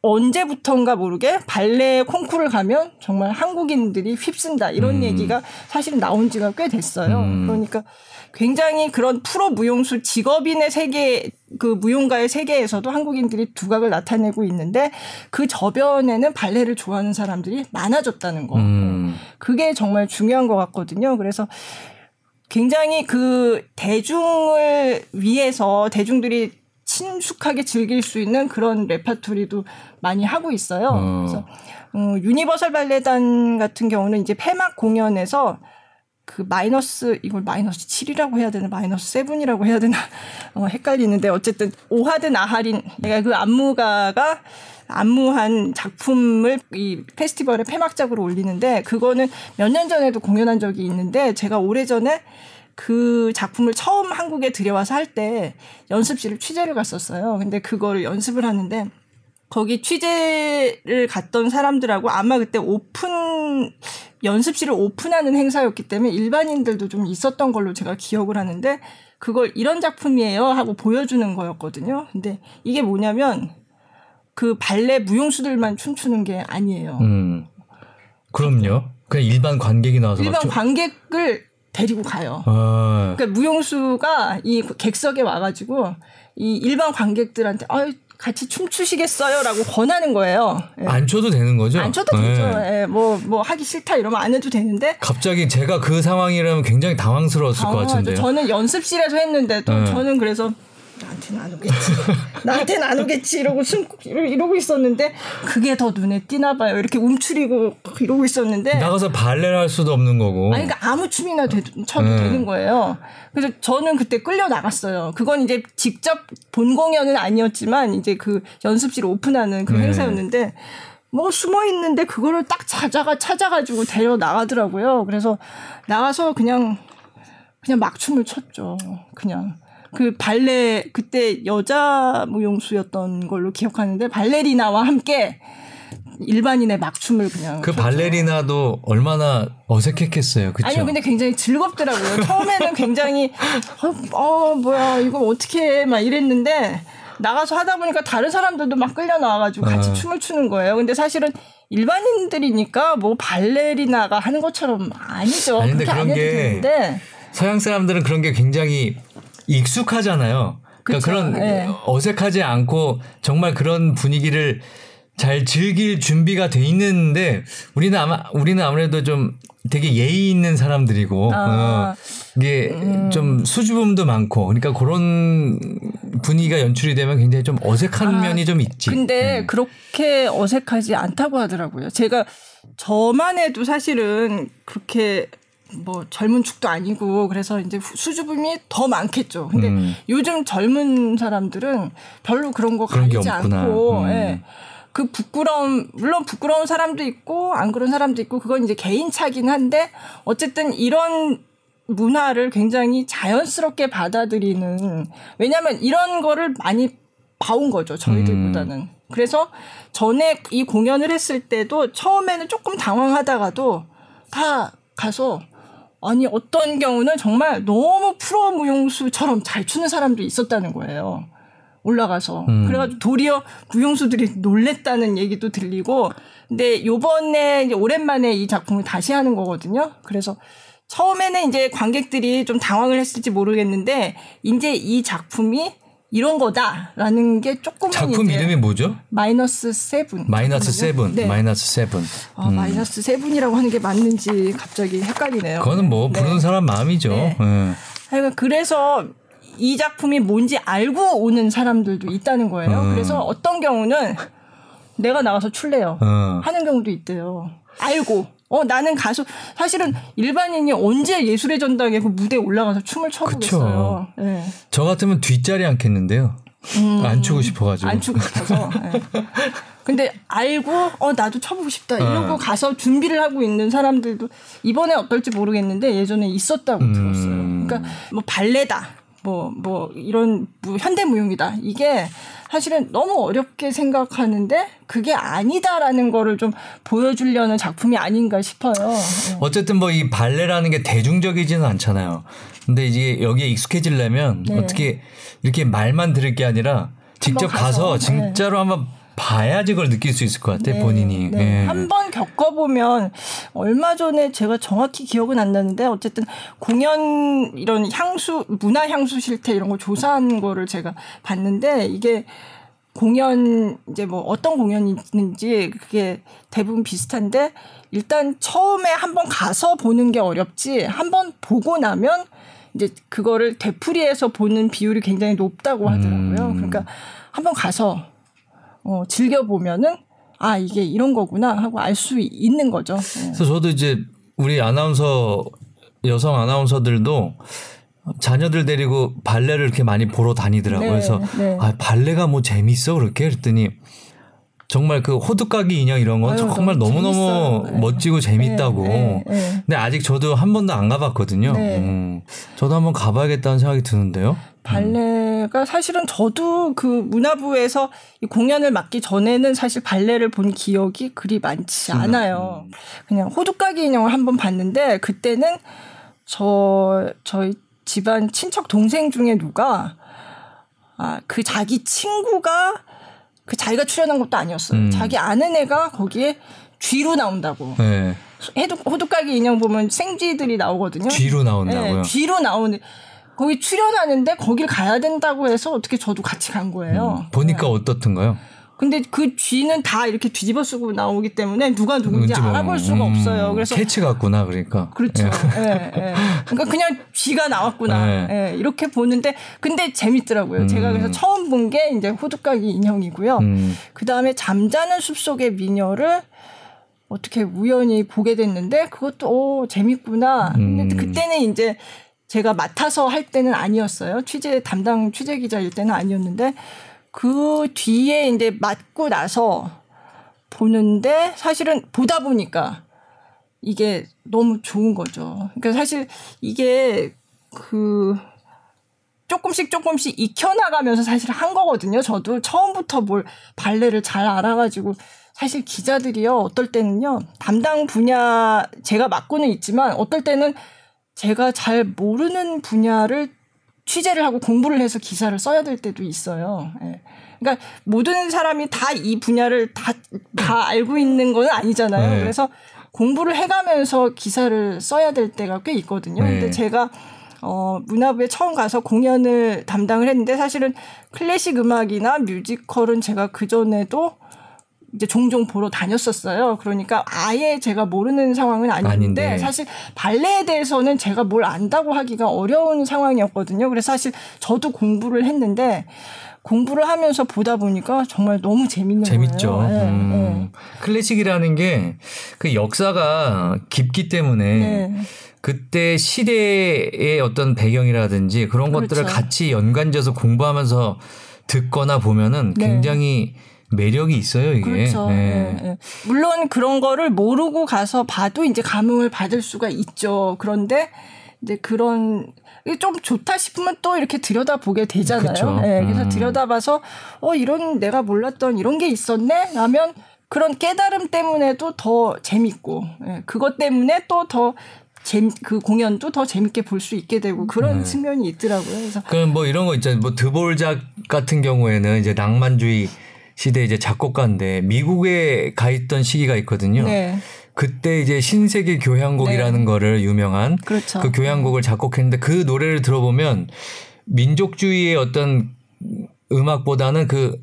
언제부턴가 모르게 발레 콩쿠르를 가면 정말 한국인들이 휩쓴다 이런 음. 얘기가 사실은 나온 지가 꽤 됐어요. 음. 그러니까 굉장히 그런 프로 무용수 직업인의 세계 그 무용가의 세계에서도 한국인들이 두각을 나타내고 있는데 그 저변에는 발레를 좋아하는 사람들이 많아졌다는 거. 음. 그게 정말 중요한 것 같거든요. 그래서 굉장히 그 대중을 위해서 대중들이 친숙하게 즐길 수 있는 그런 레파토리도 많이 하고 있어요. 어. 그래서 어, 유니버설 발레단 같은 경우는 이제 폐막 공연에서 그 마이너스 이걸 마이너스 7이라고 해야 되나 마이너스 7이라고 해야 되나 (laughs) 어, 헷갈리는데 어쨌든 오하드 나하린 내가 그 안무가가 안무한 작품을 이 페스티벌의 폐막작으로 올리는데 그거는 몇 년 전에도 공연한 적이 있는데 제가 오래전에 그 작품을 처음 한국에 들여와서 할 때 연습실을 취재를 갔었어요. 근데 그거를 연습을 하는데 거기 취재를 갔던 사람들하고 아마 그때 오픈 연습실을 오픈하는 행사였기 때문에 일반인들도 좀 있었던 걸로 제가 기억을 하는데 그걸 이런 작품이에요 하고 보여주는 거였거든요. 근데 이게 뭐냐면 그 발레 무용수들만 춤추는 게 아니에요. 음. 그럼요. 그냥 일반 관객이 나와서 일반 관객을 데리고 가요. 아. 그러니까 무용수가 이 객석에 와가지고 이 일반 관객들한테 아유 같이 춤추시겠어요?라고 권하는 거예요. 예. 안 쳐도 되는 거죠? 안 쳐도 네. 되죠. 예. 뭐, 뭐 하기 싫다 이러면 안 해도 되는데. 갑자기 제가 그 상황이라면 굉장히 당황스러웠을 것 같은데요. 저는 연습실에서 했는데 또 네. 저는 그래서 나한테는 안 오겠지. 나한테는 안 오겠지. 이러고 숨, 이러고 있었는데, 그게 더 눈에 띄나 봐요. 이렇게 움츠리고 이러고 있었는데. 나가서 발레를 할 수도 없는 거고. 아니, 그러니까 아무 춤이나 되, 춰도 네. 되는 거예요. 그래서 저는 그때 끌려 나갔어요. 그건 이제 직접 본 공연은 아니었지만, 이제 그 연습실 오픈하는 그 네. 행사였는데, 뭐 숨어 있는데 그거를 딱 찾아가 찾아가지고 데려 나가더라고요. 그래서 나가서 그냥 그냥 막춤을 췄죠. 그냥 그 발레 그때 여자 무용수였던 걸로 기억하는데 발레리나와 함께 일반인의 막춤을 그냥 그 췄죠. 발레리나도 얼마나 어색했겠어요. 그쵸? 아니요, 근데 굉장히 즐겁더라고요. 처음에는 굉장히 어, 어 뭐야 이거 어떻게 해 막 이랬는데 나가서 하다 보니까 다른 사람들도 막 끌려 나와가지고 같이 어. 춤을 추는 거예요. 근데 사실은 일반인들이니까 뭐 발레리나가 하는 것처럼 아니죠. 아니, 그렇게 안 해도 되는데 서양 사람들은 그런 게 굉장히 익숙하잖아요. 그러니까 그런 네. 어색하지 않고 정말 그런 분위기를 잘 즐길 준비가 돼 있는데 우리는 아마 우리는 아무래도 좀 되게 예의 있는 사람들이고 아. 어, 이게 음. 좀 수줍음도 많고 그러니까 그런 분위기가 연출이 되면 굉장히 좀 어색한 아, 면이 좀 있지. 근데 음. 그렇게 어색하지 않다고 하더라고요. 제가 저만 해도 사실은 그렇게 뭐 젊은 축도 아니고 그래서 이제 수줍음이 더 많겠죠. 근데 음. 요즘 젊은 사람들은 별로 그런 거 가리지 않고 음. 예. 그 부끄러움 물론 부끄러운 사람도 있고 안 그런 사람도 있고 그건 이제 개인 차긴 한데 어쨌든 이런 문화를 굉장히 자연스럽게 받아들이는 왜냐하면 이런 거를 많이 봐온 거죠 저희들보다는 음. 그래서 전에 이 공연을 했을 때도 처음에는 조금 당황하다가도 다 가서 아니 어떤 경우는 정말 너무 프로 무용수처럼 잘 추는 사람도 있었다는 거예요. 올라가서 음. 그래가지고 도리어 무용수들이 놀랬다는 얘기도 들리고 근데 요번에 오랜만에 이 작품을 다시 하는 거거든요. 그래서 처음에는 이제 관객들이 좀 당황을 했을지 모르겠는데 이제 이 작품이 이런 거다라는 게 조금 작품 이름이 뭐죠? 마이너스 seven. 마이너스 seven. 네. 마이너스 seven. 아, 음. 마이너스 seven이라고 하는 게 맞는지 갑자기 헷갈리네요. 그거는 뭐 네. 부르는 사람 마음이죠. 네. 네. 하여간 그래서 이 작품이 뭔지 알고 오는 사람들도 있다는 거예요. 음. 그래서 어떤 경우는 내가 나가서 출래요. 음. 하는 경우도 있대요. 알고. 어 나는 가수 사실은 일반인이 언제 예술의 전당에 그 무대에 올라가서 춤을 춰보겠어요. 네. 저 같으면 뒷자리 앉겠는데요. 음, 안 추고 싶어가지고. 안 추고 싶어서. 네. 근데 알고 어 나도 쳐보고 싶다 이러고 어. 가서 준비를 하고 있는 사람들도 이번에 어떨지 모르겠는데 예전에 있었다고 음. 들었어요. 그러니까 뭐 발레다 뭐, 뭐, 이런 현대무용이다. 이게 사실은 너무 어렵게 생각하는데 그게 아니다라는 거를 좀 보여주려는 작품이 아닌가 싶어요. 네. 어쨌든 뭐 이 발레라는 게 대중적이지는 않잖아요. 근데 이제 여기에 익숙해지려면 네. 어떻게 이렇게 말만 들을 게 아니라 직접 가서, 가서, 진짜로 네. 한번 봐야지 그걸 느낄 수 있을 것 같아 네, 본인이. 네. 네. 한번 겪어보면 얼마 전에 제가 정확히 기억은 안 나는데 어쨌든 공연 이런 향수 문화 향수 실태 이런 걸 조사한 거를 제가 봤는데 이게 공연 이제 뭐 어떤 공연이 있는지 그게 대부분 비슷한데 일단 처음에 한번 가서 보는 게 어렵지 한번 보고 나면 이제 그거를 되풀이해서 보는 비율이 굉장히 높다고 하더라고요. 음. 그러니까 한번 가서 어, 즐겨 보면은 아, 이게 이런 거구나 하고 알 수 있는 거죠. 네. 그래서 저도 이제 우리 아나운서, 여성 아나운서들도 자녀들 데리고 발레를 이렇게 많이 보러 다니더라고요. 네, 그래서 네. 아, 발레가 뭐 재밌어? 그렇게 그랬더니 정말 그 호두까기 인형 이런 건 아유, 정말 너무 너무 네. 멋지고 재밌다고. 네, 네, 근데 아직 저도 한 번도 안 가봤거든요. 네. 음, 저도 한번 가봐야겠다는 생각이 드는데요. 발레 가 사실은 저도 그 문화부에서 공연을 맡기 전에는 사실 발레를 본 기억이 그리 많지 음. 않아요. 그냥 호두까기 인형을 한번 봤는데 그때는 저 저희 집안 친척 동생 중에 누가 아 그 자기 친구가 그 자기가 출연한 것도 아니었어요. 음. 자기 아는 애가 거기에 쥐로 나온다고. 네. 해도 호두까기 인형 보면 생쥐들이 나오거든요. 쥐로 나온다고요? 네, 쥐로 나오는 거기 출연하는데 거길 가야 된다고 해서 어떻게 저도 같이 간 거예요. 음, 보니까 네. 어떻던가요? 근데 그 쥐는 다 이렇게 뒤집어 쓰고 나오기 때문에 누가 누군지 뭐, 알아볼 수가 음, 없어요. 그래서 캐치 같구나 그러니까. 그렇죠. 예. 예, 예. 그러니까 그냥 쥐가 나왔구나. 예. 예. 이렇게 보는데 근데 재밌더라고요. 음. 제가 그래서 처음 본 게 이제 호두까기 인형이고요. 음. 그 다음에 잠자는 숲속의 미녀를 어떻게 우연히 보게 됐는데 그것도 오 재밌구나. 근데 음. 그때는 이제 제가 맡아서 할 때는 아니었어요. 취재 담당 취재 기자일 때는 아니었는데 그 뒤에 이제 맞고 나서 보는데 사실은 보다 보니까 이게 너무 좋은 거죠. 그러니까 사실 이게 그 조금씩 조금씩 익혀나가면서 사실 한 거거든요. 저도 처음부터 뭘 발레를 잘 알아가지고 사실 기자들이요. 어떨 때는요. 담당 분야 제가 맡고는 있지만 어떨 때는 제가 잘 모르는 분야를 취재를 하고 공부를 해서 기사를 써야 될 때도 있어요. 예. 그러니까 모든 사람이 다 이 분야를 다, 다 알고 있는 건 아니잖아요. 네. 그래서 공부를 해가면서 기사를 써야 될 때가 꽤 있거든요. 네. 근데 제가 어, 문화부에 처음 가서 공연을 담당을 했는데 사실은 클래식 음악이나 뮤지컬은 제가 그전에도 이제 종종 보러 다녔었어요. 그러니까 아예 제가 모르는 상황은 아닌데 아닌데. 사실 발레에 대해서는 제가 뭘 안다고 하기가 어려운 상황이었거든요. 그래서 사실 저도 공부를 했는데 공부를 하면서 보다 보니까 정말 너무 재밌는 재밌죠. 거예요. 네, 음. 네. 클래식이라는 게 그 역사가 깊기 때문에 네. 그때 시대의 어떤 배경이라든지 그런 그렇죠. 것들을 같이 연관져서 공부하면서 듣거나 보면은 네. 굉장히 매력이 있어요, 이게. 그렇죠. 네. 네. 물론 그런 거를 모르고 가서 봐도 이제 감흥을 받을 수가 있죠. 그런데 이제 그런 좀 좋다 싶으면 또 이렇게 들여다 보게 되잖아요. 네, 그래서 음. 들여다봐서 어 이런 내가 몰랐던 이런 게 있었네 하면 그런 깨달음 때문에도 더 재밌고 네, 그것 때문에 또더 재미, 그 공연도 더 재밌게 볼 수 있게 되고 그런 네. 측면이 있더라고요. 그래서 그럼 뭐 이런 거 있잖아요. 뭐 드볼작 같은 경우에는 이제 낭만주의 시대 이제 작곡가인데 미국에 가 있던 시기가 있거든요. 네. 그때 이제 신세계 교향곡이라는 네. 거를 유명한 그렇죠. 그 교향곡을 작곡했는데 그 노래를 들어보면 민족주의의 어떤 음악보다는 그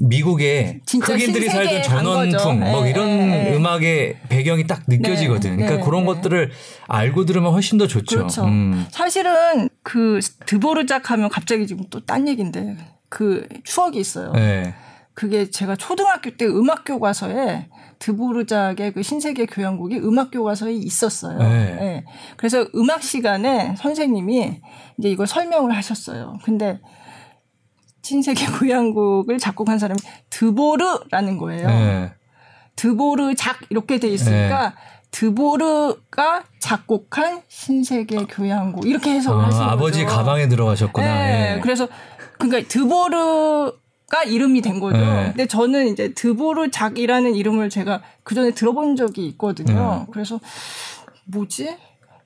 미국의 흑인들이 살던 전원풍 뭐 네. 이런 네. 음악의 배경이 딱 느껴지거든. 네. 그러니까 그런 네. 것들을 알고 들으면 훨씬 더 좋죠. 그렇죠. 음. 사실은 그 드보르작 하면 갑자기 지금 또 딴 얘기인데 그 추억이 있어요. 네. 그게 제가 초등학교 때 음악 교과서에 드보르작의 그 신세계 교향곡이 음악 교과서에 있었어요. 네. 네. 그래서 음악 시간에 선생님이 이제 이걸 설명을 하셨어요. 근데 신세계 (laughs) 교향곡을 작곡한 사람이 드보르라는 거예요. 네. 드보르작 이렇게 돼 있으니까 네. 드보르가 작곡한 신세계 교향곡 이렇게 해석을 아, 하시는 아버지 거죠. 가방에 들어가셨구나. 네. 네. 그래서 그러니까 드보르 가 이름이 된 거죠. 네. 근데 저는 이제 드보르작이라는 이름을 제가 그 전에 들어본 적이 있거든요. 네. 그래서 뭐지?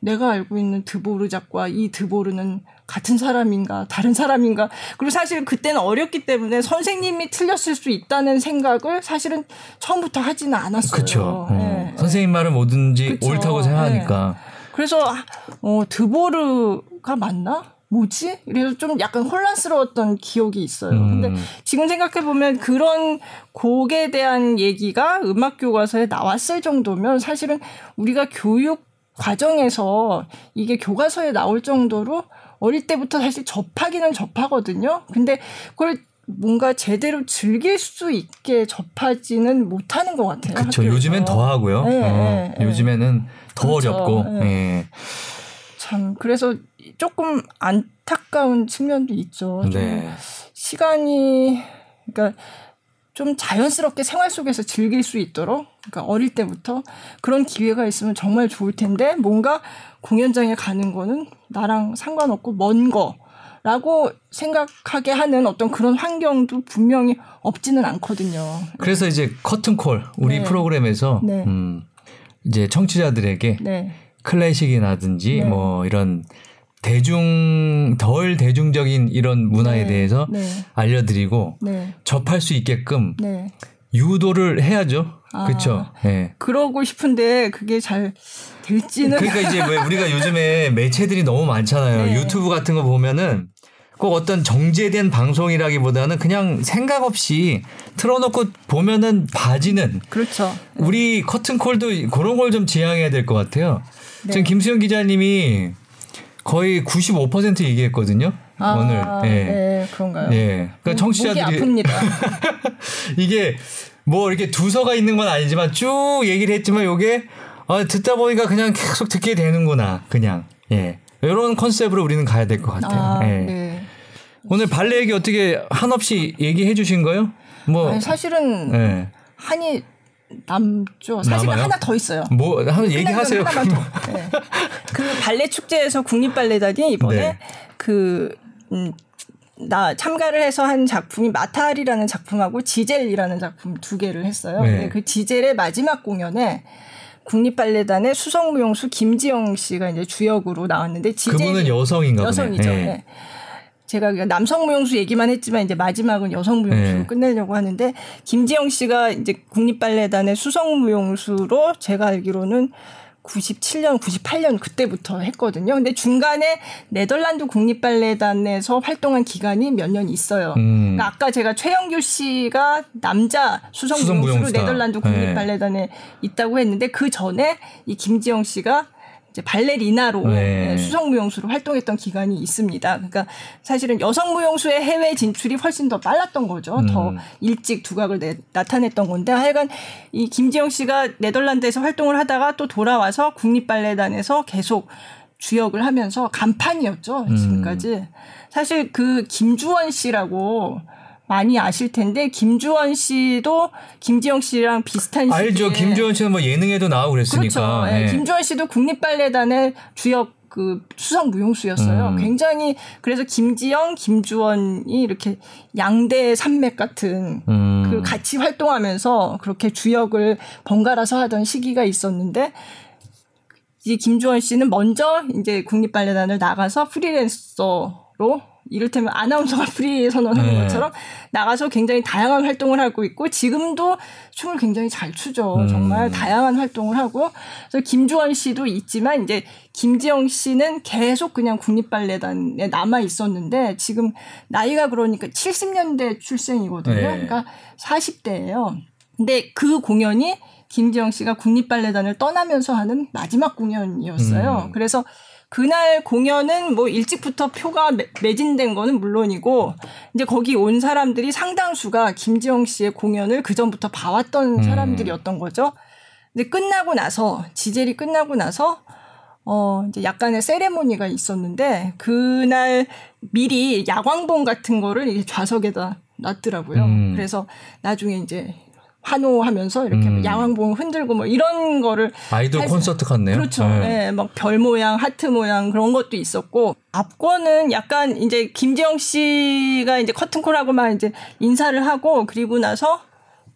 내가 알고 있는 드보르작과 이 드보르는 같은 사람인가 다른 사람인가 그리고 사실 그때는 어렸기 때문에 선생님이 틀렸을 수 있다는 생각을 사실은 처음부터 하지는 않았어요. 그렇죠. 어. 네. 선생님 말은 뭐든지 그쵸. 옳다고 생각하니까. 네. 그래서 어 드보르가 맞나? 뭐지? 그래서 좀 약간 혼란스러웠던 기억이 있어요. 음. 근데 지금 생각해 보면 그런 곡에 대한 얘기가 음악 교과서에 나왔을 정도면 사실은 우리가 교육 과정에서 이게 교과서에 나올 정도로 어릴 때부터 사실 접하기는 접하거든요. 근데 그걸 뭔가 제대로 즐길 수 있게 접하지는 못하는 것 같아요. 그렇죠. 요즘엔 더 하고요. 네, 어, 네, 네. 더 그렇죠. 어렵고. 참 그래서 조금 안타까운 측면도 있죠. 네. 시간이 그러니까 좀 자연스럽게 생활 속에서 즐길 수 있도록 그러니까 어릴 때부터 그런 기회가 있으면 정말 좋을 텐데 뭔가 공연장에 가는 거는 나랑 상관없고 먼 거. 라고 생각하게 하는 어떤 그런 환경도 분명히 없지는 않거든요. 그래서 이제 커튼콜 우리 네. 프로그램에서 네. 음, 이제 청취자들에게 네. 클래식이라든지 네. 뭐 이런 대중 덜 대중적인 이런 문화에 네. 대해서 네. 알려드리고 네. 접할 수 있게끔 네. 유도를 해야죠. 아, 그렇죠. 네. 그러고 싶은데 그게 잘 될지는. 그러니까 이제 왜 우리가 요즘에 (laughs) 매체들이 너무 많잖아요. 네. 유튜브 같은 거 보면은 꼭 어떤 정제된 방송이라기보다는 그냥 생각 없이 틀어놓고 보면은 봐지는. 그렇죠. 우리 커튼콜도 그런 걸 좀 지향해야 될 것 같아요. 네. 지금 김수영 기자님이 거의 95% 얘기했거든요. 아, 오늘. 예. 네, 그런가요? 예. 그러니까 청취자들이 목이 아픕니다. (laughs) 이게 뭐 이렇게 두서가 있는 건 아니지만 쭉 얘기를 했지만 요게 아, 듣다 보니까 그냥 계속 듣게 되는구나. 그냥. 예. 이런 컨셉으로 우리는 가야 될 것 같아요. 아, 예. 네. 오늘 발레 얘기 어떻게 한없이 얘기해 주신 거요? 뭐 아니, 사실은 예. 한이 남죠. 사실은 남아요? 하나 더 있어요. 뭐 한번 얘기하세요. 하나만 더. 네. 그 발레 축제에서 국립 발레단이 이번에 네. 그 음, 나 참가를 해서 한 작품이 마탈이라는 작품하고 지젤이라는 작품 두 개를 했어요. 네. 그 지젤의 마지막 공연에 국립발레단의 수성무용수 김지영 씨가 이제 주역으로 나왔는데 지젤 그분은 여성인가 여성이죠. 네. 네. 제가 남성 무용수 얘기만 했지만 이제 마지막은 여성 무용수로 네. 끝내려고 하는데 김지영 씨가 이제 국립발레단의 수성 무용수로 제가 알기로는 97년, 98년 그때부터 했거든요. 근데 중간에 네덜란드 국립발레단에서 활동한 기간이 몇 년 있어요. 음. 그러니까 아까 제가 최영규 씨가 남자 수성 무용수로 네덜란드 네. 국립발레단에 네. 있다고 했는데 그 전에 이 김지영 씨가 이제 발레리나로 네. 예, 수성 무용수로 활동했던 기간이 있습니다. 그러니까 사실은 여성 무용수의 해외 진출이 훨씬 더 빨랐던 거죠. 음. 더 일찍 두각을 내, 나타냈던 건데 하여간 이 김지영 씨가 네덜란드에서 활동을 하다가 또 돌아와서 국립 발레단에서 계속 주역을 하면서 간판이었죠. 지금까지. 음. 사실 그 김주원 씨라고 많이 아실 텐데 김주원 씨도 김지영 씨랑 비슷한 알죠. 김주원 씨는 뭐 예능에도 나오고 그랬으니까. 그렇죠. 네. 네. 김주원 씨도 국립발레단의 주역 그 수석 무용수였어요. 음. 굉장히 그래서 김지영, 김주원이 이렇게 양대 산맥 같은 음. 그 같이 활동하면서 그렇게 주역을 번갈아서 하던 시기가 있었는데 이 김주원 씨는 먼저 이제 국립발레단을 나가서 프리랜서로 이를테면 아나운서가 (laughs) 프리 선언하는 네. 것처럼 나가서 굉장히 다양한 활동을 하고 있고 지금도 춤을 굉장히 잘 추죠. 음. 정말 다양한 활동을 하고 그래서 김주원 씨도 있지만 이제 김지영 씨는 계속 그냥 국립발레단에 남아 있었는데 지금 나이가 그러니까 70년대 출생이거든요. 네. 그러니까 40대예요. 근데 그 공연이 김지영 씨가 국립발레단을 떠나면서 하는 마지막 공연이었어요. 음. 그래서 그날 공연은 뭐 일찍부터 표가 매, 진된 거는 물론이고 이제 거기 온 사람들이 상당수가 김지영 씨의 공연을 그 전부터 봐왔던 음. 사람들이었던 거죠. 근데 끝나고 나서 지젤이 끝나고 나서 어 이제 약간의 세레모니가 있었는데 그날 미리 야광봉 같은 거를 이제 좌석에다 놨더라고요. 음. 그래서 나중에 이제 환호하면서 이렇게 음. 야광봉 흔들고 뭐 이런 거를 아이돌 콘서트 같네요. 그렇죠. 네. 네. 막 별 모양, 하트 모양 그런 것도 있었고 압권은 약간 이제 김지영 씨가 이제 커튼콜하고 막 이제 인사를 하고 그리고 나서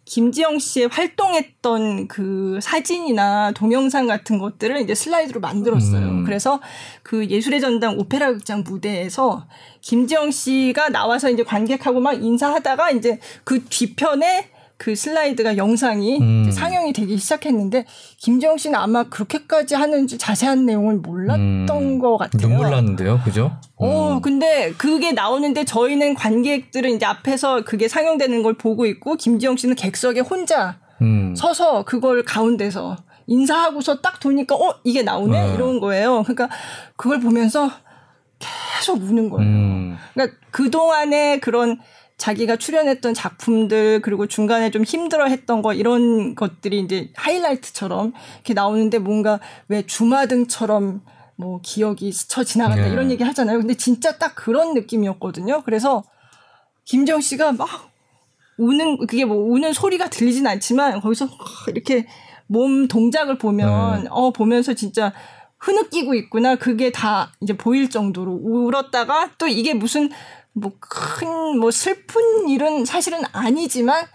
김지영 씨의 활동했던 그 사진이나 동영상 같은 것들을 이제 슬라이드로 만들었어요. 음. 그래서 그 예술의 전당 오페라 극장 무대에서 김지영 씨가 나와서 이제 관객하고 막 인사하다가 이제 그 뒤편에 그 슬라이드가 영상이 음. 상영이 되기 시작했는데 김지영 씨는 아마 그렇게까지 하는지 자세한 내용을 몰랐던 음. 것 같아요. 눈물 났는데요, 그죠? 어, 음. 근데 그게 나오는데 저희는 관객들은 이제 앞에서 그게 상영되는 걸 보고 있고 김지영 씨는 객석에 혼자 음. 서서 그걸 가운데서 인사하고서 딱 도니까 어 이게 나오네 어. 이런 거예요. 그러니까 그걸 보면서 계속 우는 거예요. 음. 그러니까 그 동안에 그런 자기가 출연했던 작품들 그리고 중간에 좀 힘들어했던 거 이런 것들이 이제 하이라이트처럼 이렇게 나오는데 뭔가 왜 주마등처럼 뭐 기억이 스쳐 지나간다 네. 이런 얘기 하잖아요. 근데 진짜 딱 그런 느낌이었거든요. 그래서 김정 씨가 막 우는 그게 뭐 우는 소리가 들리진 않지만 거기서 이렇게 몸 동작을 보면 네. 어 보면서 진짜 흐느끼고 있구나 그게 다 이제 보일 정도로 울었다가 또 이게 무슨 뭐 큰뭐 뭐 슬픈 일은 사실은 아니지만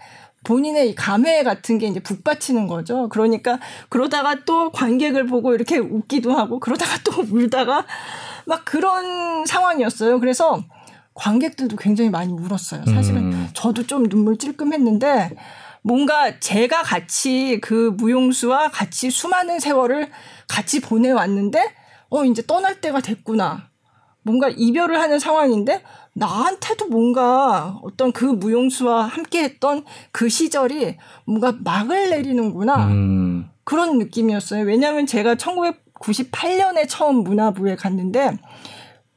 본인의 감회 같은 게 이제 북받치는 거죠. 그러니까 그러다가 또 관객을 보고 이렇게 웃기도 하고 그러다가 또 (laughs) 울다가 막 그런 상황이었어요. 그래서 관객들도 굉장히 많이 울었어요. 사실은 음. 저도 좀 눈물 찔끔했는데 뭔가 제가 같이 그 무용수와 같이 수많은 세월을 같이 보내왔는데 어 이제 떠날 때가 됐구나. 뭔가 이별을 하는 상황인데 나한테도 뭔가 어떤 그 무용수와 함께 했던 그 시절이 뭔가 막을 내리는구나. 음. 그런 느낌이었어요. 왜냐하면 제가 1998년에 처음 문화부에 갔는데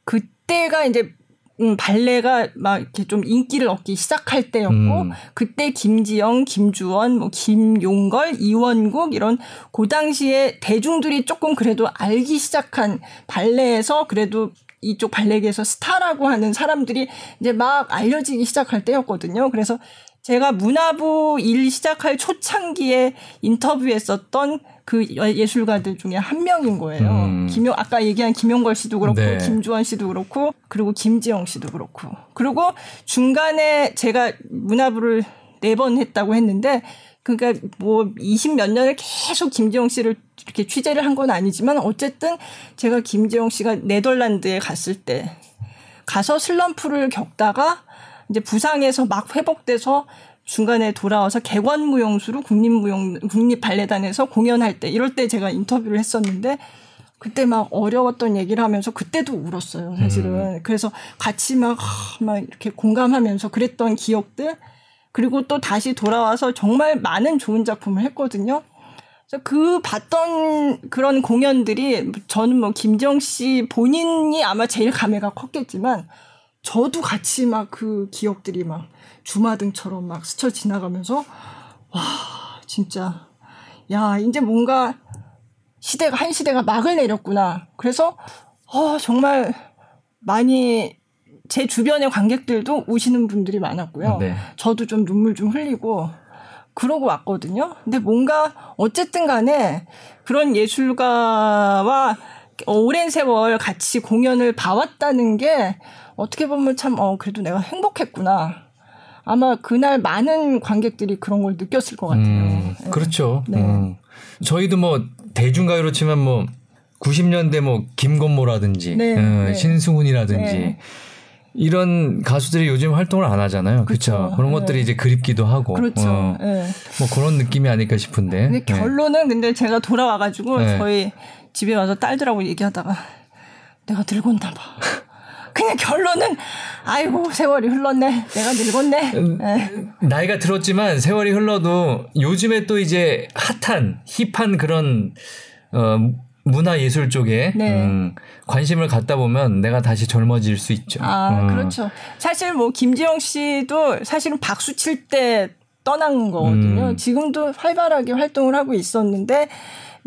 그때가 이제 음, 발레가 막 이렇게 좀 인기를 얻기 시작할 때였고, 음. 그때 김지영, 김주원, 뭐, 김용걸, 이원국, 이런, 그 당시에 대중들이 조금 그래도 알기 시작한 발레에서 그래도 이쪽 발레계에서 스타라고 하는 사람들이 이제 막 알려지기 시작할 때였거든요. 그래서 제가 문화부 일 시작할 초창기에 인터뷰했었던 그 예술가들 중에 한 명인 거예요. 음. 김용 아까 얘기한 김용걸 씨도 그렇고 네. 김주원 씨도 그렇고 그리고 김지영 씨도 그렇고 그리고 중간에 제가 문화부를 네 번 했다고 했는데 그러니까 뭐 20 몇 년을 계속 김지영 씨를 이렇게 취재를 한 건 아니지만 어쨌든 제가 김지영 씨가 네덜란드에 갔을 때 가서 슬럼프를 겪다가 이제 부상에서 막 회복돼서 중간에 돌아와서 개관무용수로 국립무용 국립발레단에서 공연할 때 이럴 때 제가 인터뷰를 했었는데 그때 막 어려웠던 얘기를 하면서 그때도 울었어요, 사실은. 음. 그래서 같이 막, 막 이렇게 공감하면서 그랬던 기억들, 그리고 또 다시 돌아와서 정말 많은 좋은 작품을 했거든요. 그래서 그 봤던 그런 공연들이 저는 뭐 김정 씨 본인이 아마 제일 감회가 컸겠지만 저도 같이 막 그 기억들이 막 주마등처럼 막 스쳐 지나가면서 와, 진짜 야, 이제 뭔가 시대가 한 시대가 막을 내렸구나. 그래서 어, 정말 많이 제 주변의 관객들도 우시는 분들이 많았고요. 네. 저도 좀 눈물 좀 흘리고 그러고 왔거든요. 근데 뭔가 어쨌든 간에 그런 예술가와 오랜 세월 같이 공연을 봐왔다는 게 어떻게 보면 참, 어, 그래도 내가 행복했구나. 아마 그날 많은 관객들이 그런 걸 느꼈을 것 같아요. 음, 네. 그렇죠. 네. 음. 저희도 뭐 대중가요로 치면 뭐 90년대 뭐 김건모라든지 네, 어, 네. 신승훈이라든지 네. 이런 가수들이 요즘 활동을 안 하잖아요. 그렇죠. 그런 네. 것들이 이제 그립기도 하고. 그렇죠. 어, 네. 뭐 그런 느낌이 아닐까 싶은데. 근데 네. 결론은 근데 제가 돌아와가지고 저희 집에 와서 딸들하고 얘기하다가 내가 늙었나 봐. 그냥 결론은 아이고 세월이 흘렀네. 내가 늙었네. 음, 네. 나이가 들었지만 세월이 흘러도 요즘에 또 이제 핫한 힙한 그런 어 문화 예술 쪽에 네. 음, 관심을 갖다 보면 내가 다시 젊어질 수 있죠. 아 음. 그렇죠. 사실 뭐 김지영 씨도 사실은 박수 칠 때 떠난 거거든요. 음. 지금도 활발하게 활동을 하고 있었는데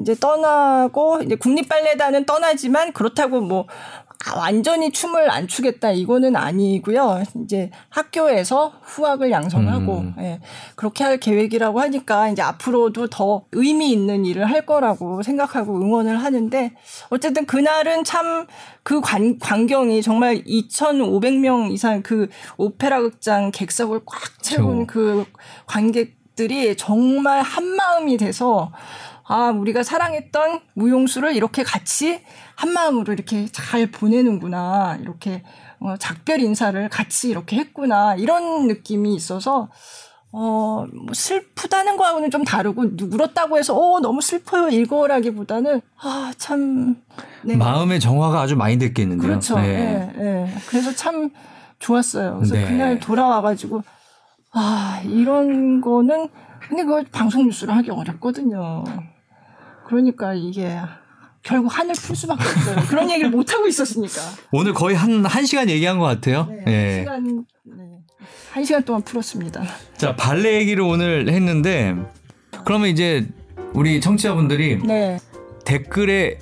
이제 떠나고 이제 국립 발레단은 떠나지만 그렇다고 뭐 아, 완전히 춤을 안 추겠다 이거는 아니고요. 이제 학교에서 후학을 양성하고 음. 예, 그렇게 할 계획이라고 하니까 이제 앞으로도 더 의미 있는 일을 할 거라고 생각하고 응원을 하는데 어쨌든 그날은 참 그 광경이 정말 2,500명 이상 그 오페라 극장 객석을 꽉 채운 그 관객들이 정말 한 마음이 돼서 아, 우리가 사랑했던 무용수를 이렇게 같이 한 마음으로 이렇게 잘 보내는구나. 이렇게 어, 작별 인사를 같이 이렇게 했구나. 이런 느낌이 있어서 어, 뭐 슬프다는 거하고는 좀 다르고, 울었다고 해서, 어, 너무 슬퍼요, 이거라기보다는, 아, 참. 네. 마음의 정화가 아주 많이 됐겠는데요. 그렇죠. 네. 네, 네. 그래서 참 좋았어요. 그래서 네. 그날 돌아와가지고, 아, 이런 거는, 근데 그걸 방송 뉴스로 하기 어렵거든요. 그러니까 이게 결국 한을 풀 수밖에 없어요. 그런 얘기를 못 하고 있었으니까. 오늘 거의 한, 한 시간 얘기한 것 같아요. 네. 네. 한 시간, 네. 한 시간 동안 풀었습니다. 자, 발레 얘기를 오늘 했는데, 그러면 이제 우리 청취자분들이 네. 댓글에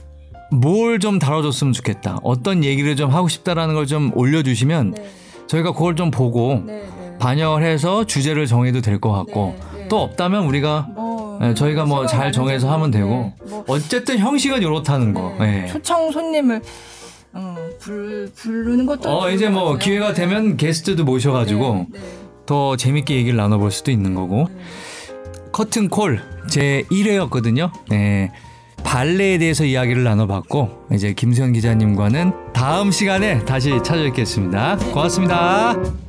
뭘 좀 다뤄줬으면 좋겠다. 어떤 얘기를 좀 하고 싶다라는 걸 좀 올려주시면 네. 저희가 그걸 좀 보고 네, 네. 반영을 해서 주제를 정해도 될 것 같고 네, 또 없다면 우리가 뭐 네, 저희가 뭐 잘 정해서 하면 되고 네, 뭐 어쨌든 형식은 이렇다는 거. 네. 네. 초청 손님을 어, 불, 부르는 것도 어 이제 뭐 기회가 되면 게스트도 모셔가지고 네, 네. 더 재밌게 얘기를 나눠볼 수도 있는 거고 커튼 콜 제 1회였거든요. 네. 발레에 대해서 이야기를 나눠봤고 이제 김수현 기자님과는 다음 시간에 다시 찾아뵙겠습니다. 고맙습니다.